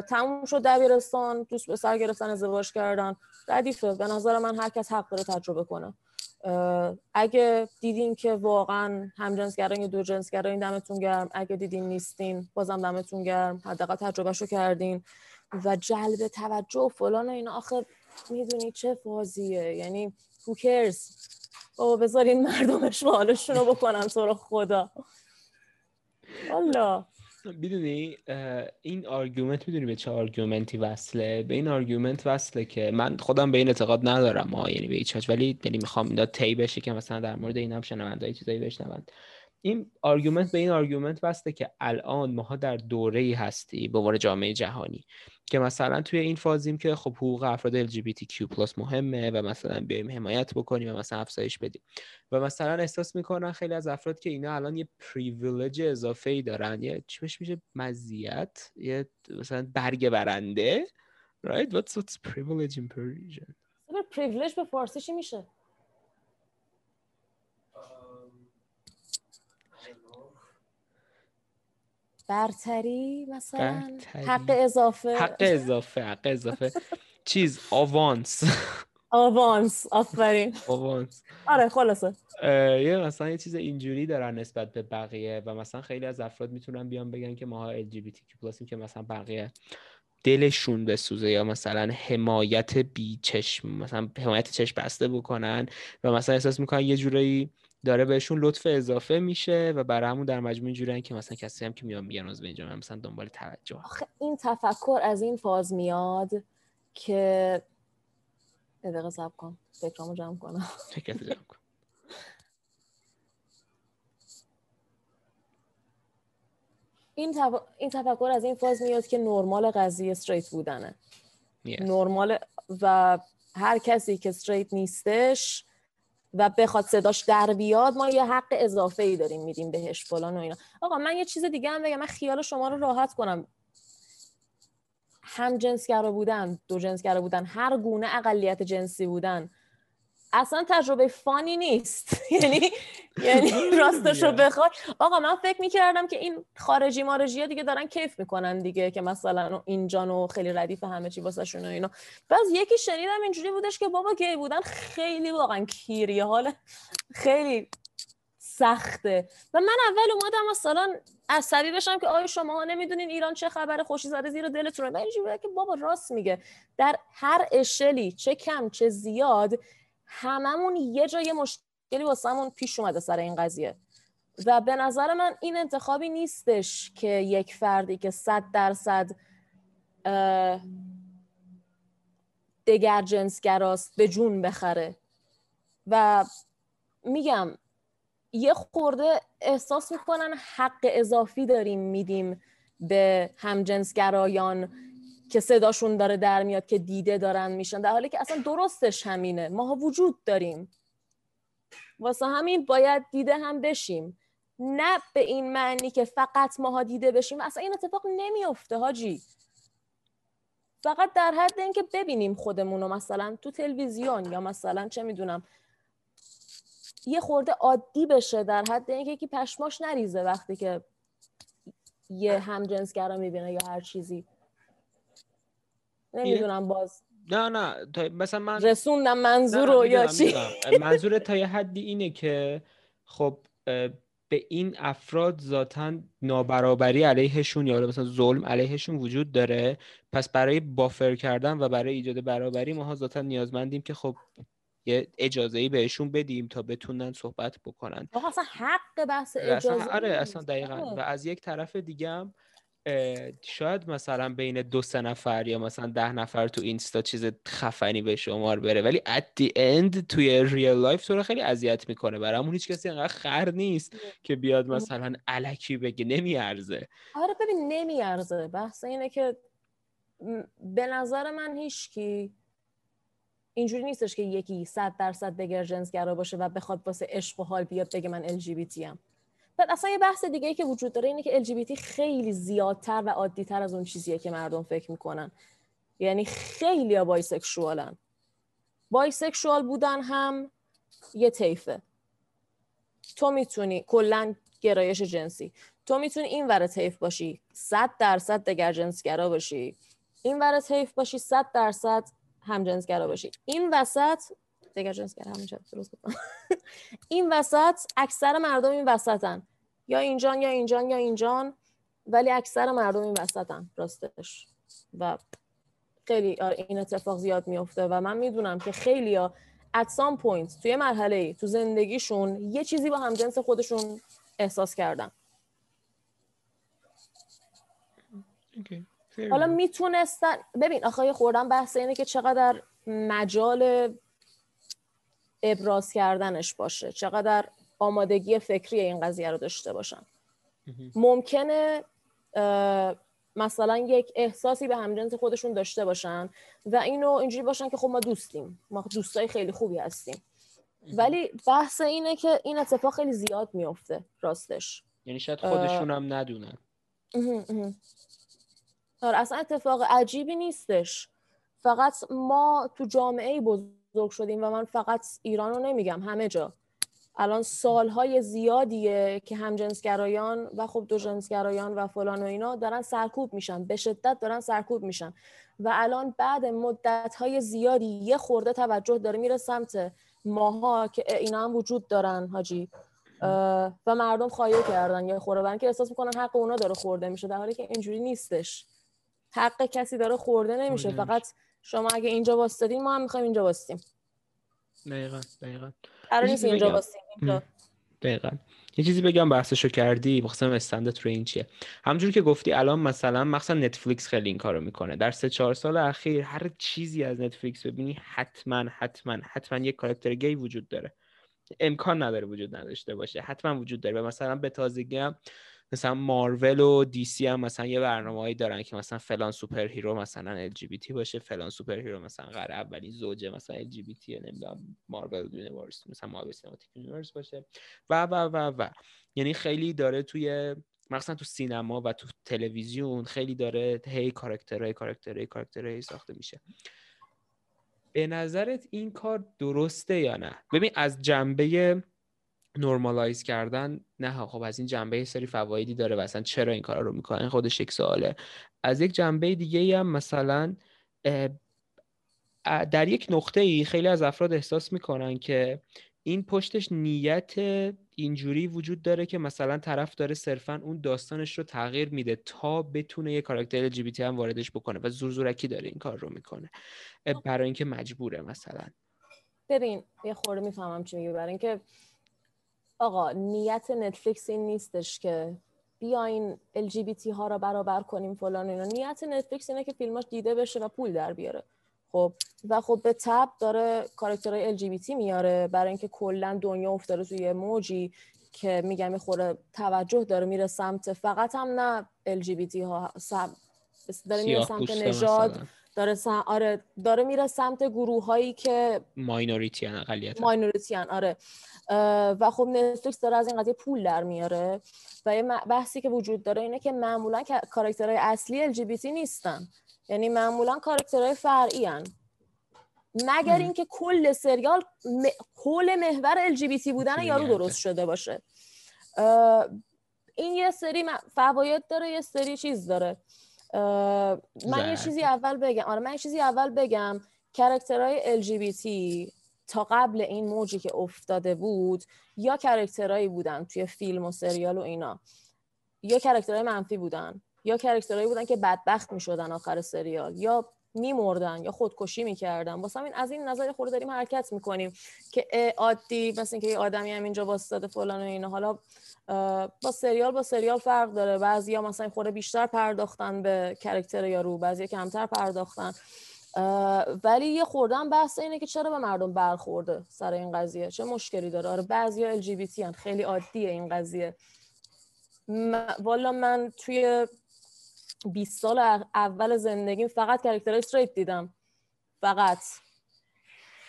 تموم شد دبیرستان دوست به سر گرفتن ازدواج کردن. ردیفه به نظر من هر کس حق داره تجربه کنه. اگه دیدین که واقعا همجنسگران یا دو جنسگران دمتون گرم. اگه دیدین نیستین بازم دمتون گرم. حداقل تجربهشو کردین. و جلب توجه و فلان و اینا. آخه می‌دونی چه فازیه. یعنی cares بابا بذارین مردمش حالشون رو بکنن تو رو خدا. والا. می‌دونی این argument می‌دونی به چه argument ی وصله؟ به این argument وصله که من خودم به این اعتقاد ندارم. ها یعنی به هیچ ولی یعنی می‌خوام اینا تی بشه که مثلا در مورد این هم شنوندای چیزایی بشنوند. این argument به این argument وصله که الان ماها در دوره ای هستی به عنوان جامعه جهانی که مثلا توی این فازیم که خب حقوق افراد LGBTQ+ مهمه و مثلا بیایم حمایت بکنیم و مثلا افزایش بدیم. و مثلا احساس می‌کنن خیلی از افراد که اینا الان یه privilege اضافه ای دارن یه چی میشه مزیت یه مثلا برگ برنده right? What's what's privilege in Persian privilege به فارسی چی میشه. برتری مثلا برتری. حق اضافه. حق اضافه حق اضافه. چیز آوانس. آوانس آفرین. آوانس. آره خلاصه. یه مثلا یه چیز اینجوری دارن نسبت به بقیه و مثلا خیلی از افراد می‌تونن بیان بگن که ماها LGBTQ+ که مثلا بقیه دلشون بسوزه یا مثلا حمایت بی چشم مثلا حمایت چشم بسته بکنن و مثلا احساس می‌کنن یه جورایی داره بهشون لطف اضافه میشه و برای همون در مجموع اینجوری که مثلا کسی هم که میان میگن از اینجا مثلا دنبال توجه آخه این تفکر از این فاز میاد که دقیقه سب کن فکرامو جمع کنم. فکرت جمع کن. این, تف... این تفکر از این فاز میاد که نرمال قضیه استریت بودنه. Yes. نرمال و هر کسی که استریت نیستش و بخواد صداش در بیاد ما یه حق اضافه ای داریم میدیم بهش فلان و اینا. آقا من یه چیز دیگه هم بگم من خیال شما رو راحت کنم. هم جنسگرا بودن دو جنسگرا بودن هر گونه اقلیت جنسی بودن. اصلا تجربه فانی نیست. [laughs] یعنی یعنی راستش رو بخواد آقا من فکر می‌کردم که این خارجی مارجی ها دیگه دارن کیف می‌کنن دیگه که مثلا اینجانو خیلی ردیف همه چی واسه شون و اینا. بعض یکی شنیدم اینجوری بودش که بابا گی بودن خیلی واقعا کیری. حال خیلی سخته. و من اول اومدم مثلا عصبی بشم که آیا شما نمی‌دونین ایران چه خبر خوشی زده زیر دلتونه من اینجوری که بابا راست میگه. در هر اشلی چه کم چه زیاد هممون یه جای مشکلی واسمون پیش اومده سر این قضیه. و به نظر من این انتخابی نیستش که یک فردی که صد درصد دگر جنسگراست به جون بخره. و میگم یه خورده احساس می‌کنن حق اضافی داریم میدیم به همجنسگرایان. که صداشون داره در میاد که دیده دارن میشن. در حالی که اصلا درستش همینه. ماها وجود داریم. واسه همین باید دیده هم بشیم. نه به این معنی که فقط ماها دیده بشیم. اصلا این اتفاق نمیافته هاجی فقط در حد اینکه ببینیم خودمون رو مثلا تو تلویزیون یا مثلا چه می‌دونم یه خورده عادی بشه در حد اینکه یکی پشماش نریزه وقتی که یه همجنسگرا می‌بینه یا هر چیزی. نمی‌دونم باز نه نه مثلا من رسوندم منظور رو یا چی؟ منظور تا یه حدی اینه که خب به این افراد ذاتا نابرابری علیهشون یا مثلا ظلم علیهشون وجود داره. پس برای بافر کردن و برای ایجاد برابری ما ذاتا نیازمندیم که خب یه اجازه ای بهشون بدیم تا بتونن صحبت بکنن. اصلا حق بحث اجازه آره اصلا دقیقا. و از یک طرف دیگه هم شاید مثلا بین دو سه نفر یا مثلا ده نفر تو اینستا چیز خفنی به شمار بره ولی at the end توی real life تو رو خیلی اذیت می‌کنه. برامون هیچ کسی انقدر خر نیست که بیاد مثلا الکی بگه نمیارزه. آره ببین نمیارزه. بحث اینه که به نظر من هیچکی اینجوری نیستش که یکی صد درصد دگر جنسگرا باشه و بخواد واسه عشق و حال بیاد بگه من LGBT ام. بعد اصلا یه بحث دیگه ای که وجود داره اینه که LGBT خیلی زیادتر و عادیتر از اون چیزیه که مردم فکر می‌کنن. یعنی خیلی bisexual ن. bisexual بودن هم یه طیفه. تو می‌تونی کلا گرایش جنسی. تو می‌تونی این ور طیف باشی صد درصد دگر جنسگرا باشی. این ور طیف باشی صد درصد هم جنسگرا باشی. این وسط دیگر جنسگر همینجا درست [laughs] این وسط اکثر مردم این وسطن. یا اینجان یا اینجان یا اینجان ولی اکثر مردم این وسطن راستش. و خیلی آره، این اتفاق زیاد میفته و من می‌دونم که خیلی ها at some point توی مرحله تو زندگیشون یه چیزی با همجنس خودشون احساس کردن. حالا می‌تونستن ببین آخه خوردن بحث اینه که چقدر مجال ابراز کردنش باشه. چقدر آمادگی فکری این قضیه رو داشته باشن. ممکنه مثلا یک احساسی به همجنس خودشون داشته باشن و اینو اینجوری باشن که خب ما دوستیم. ما دوستای خیلی خوبی هستیم. ولی بحث اینه که این اتفاق خیلی زیاد میفته راستش. یعنی شاید خودشون هم ندونن. آره اصلا اتفاق عجیبی نیستش. فقط ما تو جامعه بزرگ شدیم و من فقط ایران رو نمیگم همه جا. الان سالهای زیادیه که همجنسگرایان و خب دو جنسگرایان و فلان و اینا دارن سرکوب میشن به شدت دارن سرکوب میشن. و الان بعد مدتهای زیادی یه خورده توجه داره میره سمت ماها که اینا هم وجود دارن حاجی. و مردم خواهی کردن یه خورده. که احساس می‌کنن حق اونا داره خورده میشه در حالی که اینجوری نیستش. حق کسی داره خورده نمیشه. فقط شما اگه اینجا واسطین ما هم می‌خوایم اینجا واسطیم. دقیقا دقیقا. قرار نیست اینجا واسطیم دقیقا. یه چیزی بگم بحثشو کردی مخصوصا استندت رو این چیه. همجور که گفتی الان مثلا مخصوصا نتفلیکس خیلی این کارو می‌کنه. در سه چهار سال اخیر هر چیزی از نتفلیکس ببینی حتما حتما حتما یک کاراکتر گی وجود داره. امکان نداره وجود نداشته باشه. حتما وجود داره. و مثلا به تازگی هم مثلا مارول و DC هم مثلا یه برنامه‌ای دارن که مثلا فلان superhero مثلا L باشه فلان superhero مثلا قرار اولین زوجه مثلا LGBT نمی‌دونم Marvel Universe مثلا Marvel Cinematic Universe باشه. و و و و. یعنی خیلی داره توی مثلا تو سینما و تو تلویزیون خیلی داره هی کاراکترهای کاراکترهای کاراکترهای ساخته میشه. به نظرت این کار درسته یا نه؟ ببین از جنبه نرمالایز کردن نه خب از این جنبه سری فوایدی داره و اصلا چرا این کارا رو می‌کنن خودش یک سواله. از یک جنبه دیگه ای هم مثلا در یک نقطه ای خیلی از افراد احساس می‌کنن که این پشتش نیت اینجوری وجود داره که مثلا طرف داره صرفا اون داستانش رو تغییر میده تا بتونه یه کاراکتر LGBT هم واردش بکنه و زورزورکی داره این کار رو می‌کنه. برای اینکه مجبوره مثلا. ببین یه خورده می‌فهمم چی میگی. برای اینکه آقا نیت نتفلیکس این نیستش که بیاین LGBT ها را برابر کنیم فلان اینا. نیت نتفلیکس اینه که فیلماش دیده بشه و پول در بیاره. خب و خب به تب داره کاراکترهای LGBT میاره. برای اینکه کلا دنیا افتاده توی موجی که میگم می‌خوره توجه داره میره سمت فقط هم نه LGBT ها داره میره سمت نژاد. داره آره داره میره سمت گروه هایی که ماینوریتیان اقلیت ماینوریتیان آره. و خب نتفلیکس داره از این قضیه پول در میاره و یه بحثی که وجود داره اینه که معمولا کاراکترهای اصلی LGBT نیستن. یعنی معمولا کاراکترهای فرعی هن. مگر اینکه کل سریال م... کل محور LGBT بودن یارو درست شده باشه. این یه سری فواید داره یه سری چیز داره. من یه چیزی اول بگم. آره من یه چیزی اول بگم. character های LGBT تا قبل این موجی که افتاده بود یا character هایی بودن توی فیلم و سریال و اینا یا character های منفی بودن یا character هایی بودن که بدبخت می شدن آخر سریال یا میمردن یا خودکشی می‌کردن. واسه همین از این نظر خود داریم حرکت می‌کنیم که عادی مثل اینکه یه آدمی هم اینجا واسطه فلان و اینا. حالا با سریال با سریال فرق داره. بعضیا مثلا خورده بیشتر پرداختن به character یارو بعضی کمتر پرداختن. ولی یه خوردن بحث اینه که چرا به مردم برخورده سر این قضیه؟ چه مشکلی داره؟ آره بعضیا ال خیلی عادیه این قضیه. والا من توی 20 سال اول زندگیم فقط character straight دیدم. فقط.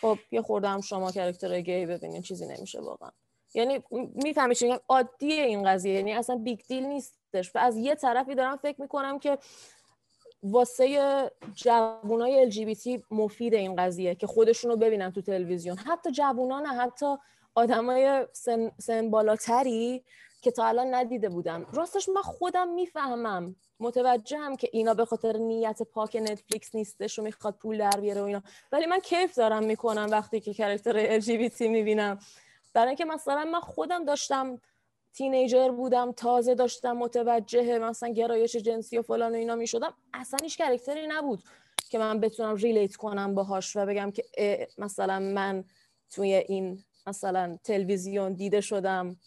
خب یه خوردم شما character gay ببینین چیزی نمیشه واقعا. یعنی می‌فهمی چی عادیه این قضیه. یعنی اصلا big deal نیستش. و از یه طرفی دارم فکر می‌کنم که واسه جوانای LGBT مفید این قضیه که خودشونو ببینن تو تلویزیون. حتی جوونا نه حتی آدمای سن, سن بالاتری که تا الان ندیده بودم. راستش من خودم می‌فهمم. متوجهم که اینا به خاطر نیت پاک نتفلیکس نیستش و می‌خواد پول در بیاره و اینا. ولی من کیف دارم می‌کنم وقتی که character LGBT می‌بینم. برای اینکه مثلا من خودم داشتم teenager بودم تازه داشتم متوجه مثلا گرایش جنسی و فلان و اینا می‌شدم. اصلا هیچ character ی نبود که من بتونم relate کنم باهاش و بگم که مثلا من توی این مثلا تلویزیون دیده شدم.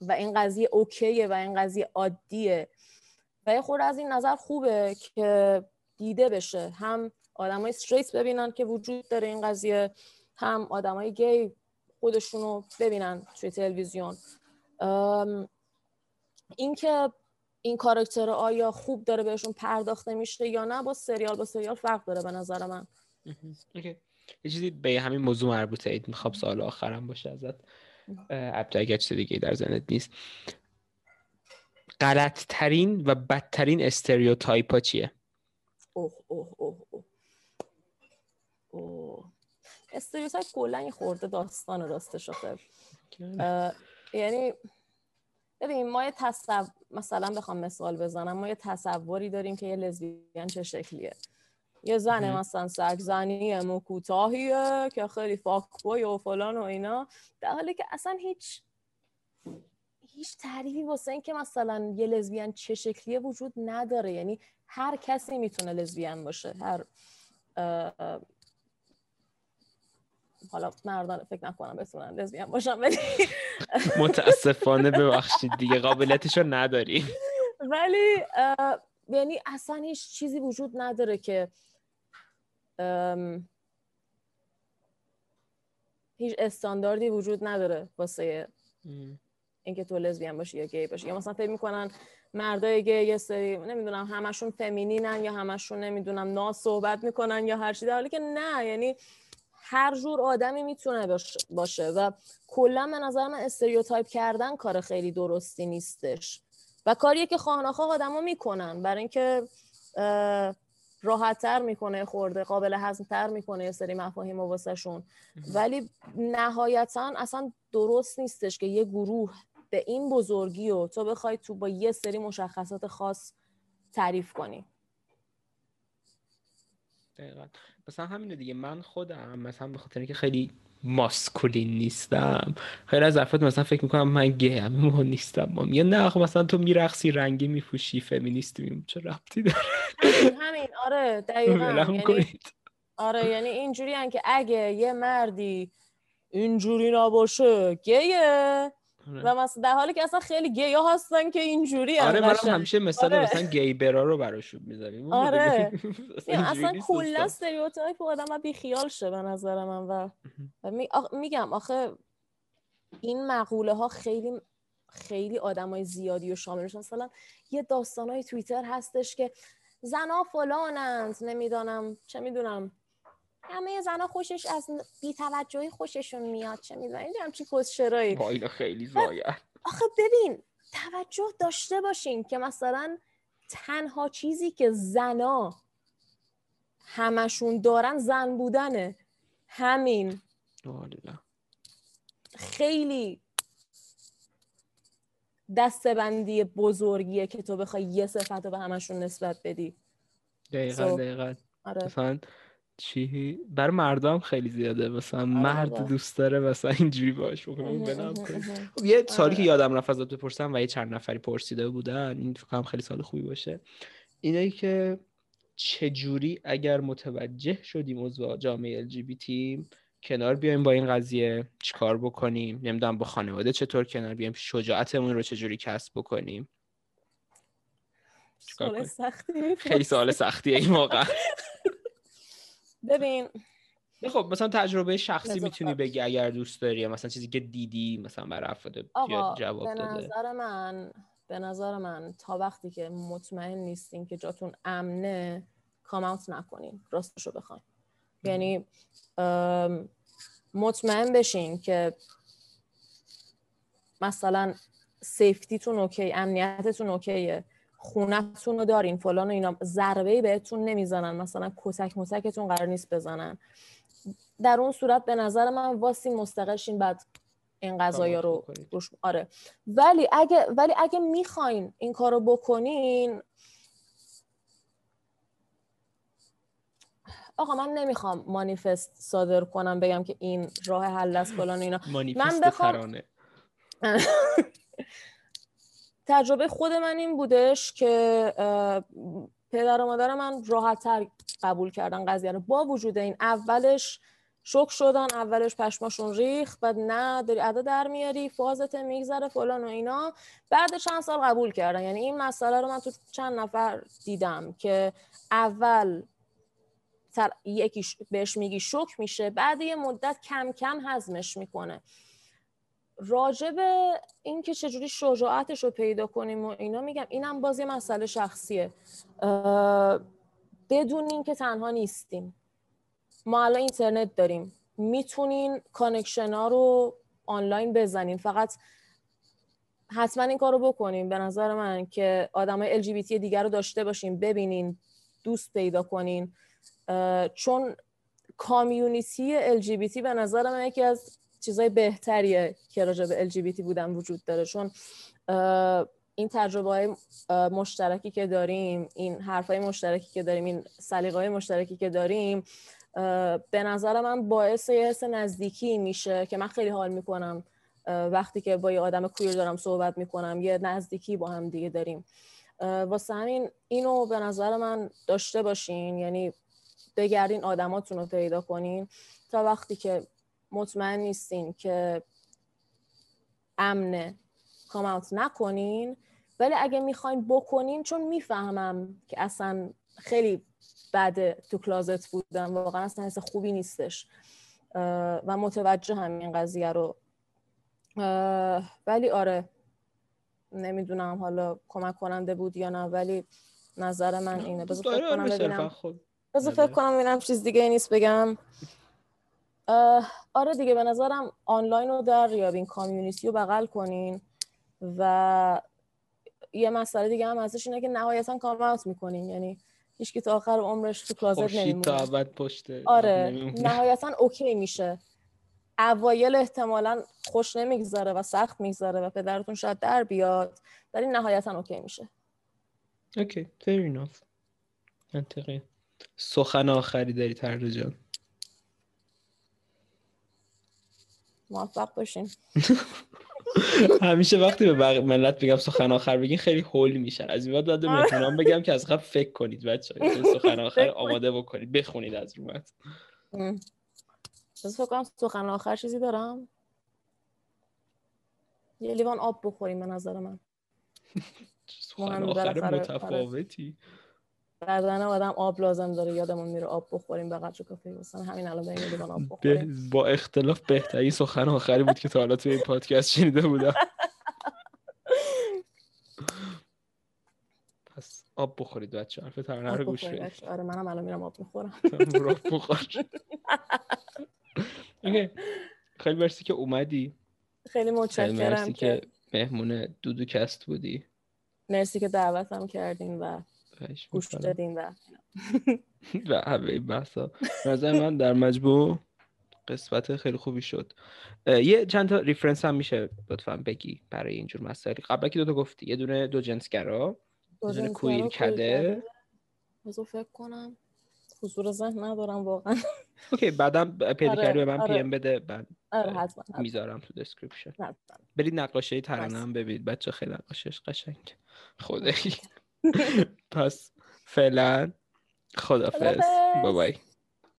و این قضیه OK ئه و این قضیه عادیه. و یه خورده از این نظر خوبه که دیده بشه. هم آدمای استریت ببینن که وجود داره این قضیه هم آدمای گی خودشونو ببینن توی تلویزیون. اینکه این کاراکتر آیا خوب داره بهشون پرداخته میشه یا نه با سریال با سریال فرق داره به نظر من. یه چیزی به همین موضوع مربوطه. اید می‌خوام سال آخرم باشه ازت. اگر چیز دیگه در ذهنت نیست. غلط ترین و بدترین stereotype ها چیه؟ اوه اوه اوه اوه. stereotype کلا یه خورده داستان راستش آخه. یعنی ببین ما یه تصور مثلا بخوام مثال بزنم. ما یه تصوری داریم که یه لزبیان چه شکلیه. یه زن مثلا سگزنی مو کوتاهیه که خیلی fuckboy و فلان و اینا. در حالی که اصلا هیچ هیچ تعریفی واسه این که مثلا یه لزبیان چه شکلیه وجود نداره. یعنی هر کسی می‌تونه لزبیان باشه. هر حالا مردان فکر نکنم بتونن لزبیان باشم ولی متاسفانه ببخشید دیگه قابلیتشو نداری [laughs] ولی یعنی اصلا هیچ چیزی وجود نداره که هیچ استانداردی وجود نداره واسه اینکه تو لزبیان باشی یا گی باشی. یا مثلا فکر می‌کنن مردای گی یه سری نمی‌دونم همشون فمینینن یا همشون نمی‌دونم نا صحبت می‌کنن یا هر چیزی در حالی که نه یعنی هر جور آدمی می‌تونه باشه و کلا به نظر من استریوتایپ کردن کار خیلی درستی نیستش. و کاریه که خواهناخواه آدما می‌کنن. برای اینکه راحتتر می‌کنه خورده قابل هضمتر می‌کنه یه سری مفاهیم واسهشون. ولی نهایتا اصلا درست نیستش که یه گروه به این بزرگی و تو بخوای تو با یه سری مشخصات خاص تعریف کنی. دقیقا. مثلا همینه دیگه. من خودم مثلا به خاطر اینکه خیلی ماسکولین نیستم خیلی از افراد مثلا فکر می‌کنم من گیم ما نیستم. ما میگه نه خب مثلا تو میرقصی رنگی میفوشی فمینیستی چه ربطی داره؟ همین. آره [laughs] دقیقا. یعنی آره یعنی اینجوری که اگه یه مردی اینجوری نباشه گیه. و مثلا در حالی که اصلا خیلی گی ها هستن که اینجوری آره من همیشه مثال آره. مثلا گی برا رو براشون می‌ذاریم آره. [laughs] اصلا کلا stereotype آدم بی خیال شه به نظر من و, میگم آخه این مقوله ها خیلی خیلی آدمای زیادی و شاملش مثلا یه های توییتر هستش که زنا فلانند نمی‌دانم چه می‌دونم. همه زنا خوشش از بیتوجهی خوششون میاد چه می‌دونم این همچین کسشرایی با اینا خیلی زایه آخه ببین توجه داشته باشین که مثلا تنها چیزی که زنا همشون دارن زن بودنه. همین. خیلی دستبندی بزرگیه که تو بخوای یه صفت رو به همشون نسبت بدی. دقیقا so, دقیقا. آره. چی؟ بر مردم خیلی زیاده. مثلا آره مرد دوست داره مثلا اینجوری باش خب یه سالی که آره. یادم رفت ازت بپرسم و یه چند نفری پرسیده بودن این فکر خیلی سال خوبی باشه. اینه که چجوری اگر متوجه شدیم موضوع جامعه LGBT کنار بیایم با این قضیه چیکار بکنیم؟ نمی‌دونم با خانواده چطور کنار بیایم؟ شجاعتمون رو چجوری کسب بکنیم؟ سوال سختی خیلی سوال سختیه این موقع [laughs] ببین. خب مثلا تجربه شخصی می‌تونی بگی اگر دوست داری مثلا چیزی که دیدی مثلا برای افراد جواب به نظر من به نظر من تا وقتی که مطمئن نیستین که جاتون امنه کامنت نکنین. راستشو بخواین. یعنی مطمئن بشین که مثلا safety تون okay امنیتتون okay ه. خونتون رو دارین فلان و اینا. ضربه بهتون نمی‌زنن. مثلا کتک متکتون قرار نیست بزنن. در اون صورت به نظر من وایسین مستقل شین بعد این قضايا رو روش آره. ولی اگه ولی اگه می‌خواین این کارو بکنین آقا من نمی‌خوام مانیفست صادر کنم بگم که این راه حل است فلان اینا. [laughs] من بخوام [laughs] تجربه خود من این بودش که پدر و مادر من راحت تر قبول کردن قضیه رو. با وجود این اولش شک شدن اولش پشماشون ریخ بعد نه داری ادا در میاری فازت میگذره فلان و اینا. بعد چند سال قبول کردن. یعنی این مسئله رو من تو چند نفر دیدم که اول یکی بهش میگی شک میشه بعد یه مدت کم کم هضمش می‌کنه. راجب این که چجوری شجاعتش رو پیدا کنیم و اینا میگم اینم باز یه مسئله شخصیه. بدونین که تنها نیستیم. ما الان اینترنت داریم. می‌تونین connection ها رو آنلاین بزنین. فقط حتما این کار رو بکنیم به نظر من که آدم های LGBT دیگر رو داشته باشین ببینین دوست پیدا کنین. چون کامیونیتی LGBT به نظر من یکی از چیزای بهتریه که راجع به LGBT بودن وجود داره. چون این تجربه های مشترکی که داریم این حرف های مشترکی که داریم این سلیقه مشترکی که داریم به نظر من باعث یه حس نزدیکی میشه که من خیلی حال می‌کنم وقتی که با یه آدم کویر دارم صحبت می‌کنم یه نزدیکی با هم دیگه داریم. واسه همین اینو به نظر من داشته باشین یعنی بگردین آدماتون رو پیدا کنین تا وقتی که مطمئن نیستین که امنه کام اوت نکنین ولی اگه می‌خواین بکنین چون می‌فهمم که اصلا خیلی بده تو کلازت بودم واقعا اصلا حس خوبی نیستش. و متوجه هم این قضیه رو. ولی آره نمی‌دونم حالا کمک کننده بود یا نه ولی نظر من اینه. بذار فکر کنم ببینم. بذار فکر کنم ببینم چیز دیگه نیست بگم. آره دیگه به نظرم آنلاین رو در ریابین کامیونیتی رو بغل کنین و یه مسئله دیگه هم ازش اینه که نهایتا کام اوت می‌کنین. یعنی هیچ تا آخر عمرش تو کلازت نمیمونه تا ابد پشته آره نهایتا اوکی میشه. اوایل احتمالا خوش نمی‌گذاره و سخت می‌گذاره و پدرتون شاید در بیاد ولی نهایتا اوکی میشه. اوکی fair enough. منطقی سخن آخری داری تر جان. موفق باشین همیشه وقتی به ملت بگم سخن آخر بگین خیلی هول میشن. از این بعد به بگم که از قبل فکر کنید بچه [laughs] سخن آخر آماده بکنید. بخونید از بس فکر کنم سخن آخر چیزی دارم. یه لیوان آب بخوریم به نظر من. [laughs] سخن آخر متفاوتی. بدن آدم آب لازم داره یادمون میره آب بخوریم به قدر کافی مثلا همین الان بریم لیوان آب بخوریم. با اختلاف بهترین سخن آخری بود که تا حالا توی این پادکست شنیده بودم. پس آب بخورید بچه حرف ترانه رو گوش بدید. آره منم الان میرم آب می‌خورم. [laughs] آب بخور. خیلی مرسی که اومدی. خیلی متشکرم که مهمون دودو کست بودی. مرسی که دعوتم کردین و گوش دادین و [laughs] و همه این بحثا نظر من در مجموع قسمت خیلی خوبی شد. یه چند تا reference هم میشه لطفا بگی برای اینجور مسائل قبل که دو تا گفتی یه دونه دو جنسگرا یه دونه کوییرکده. فکر کنم. حضور ذهن ندارم واقعا. okay بعدم [laughs] پیدا آره، کردی به من آره. PM بده بعد آره می‌ذارم تو description برید نقاشه ترانه هم ببینید. بچه خیلی نقاشش قشنگ خدایی. [laughs] پس فعلا خدافظ bye-bye.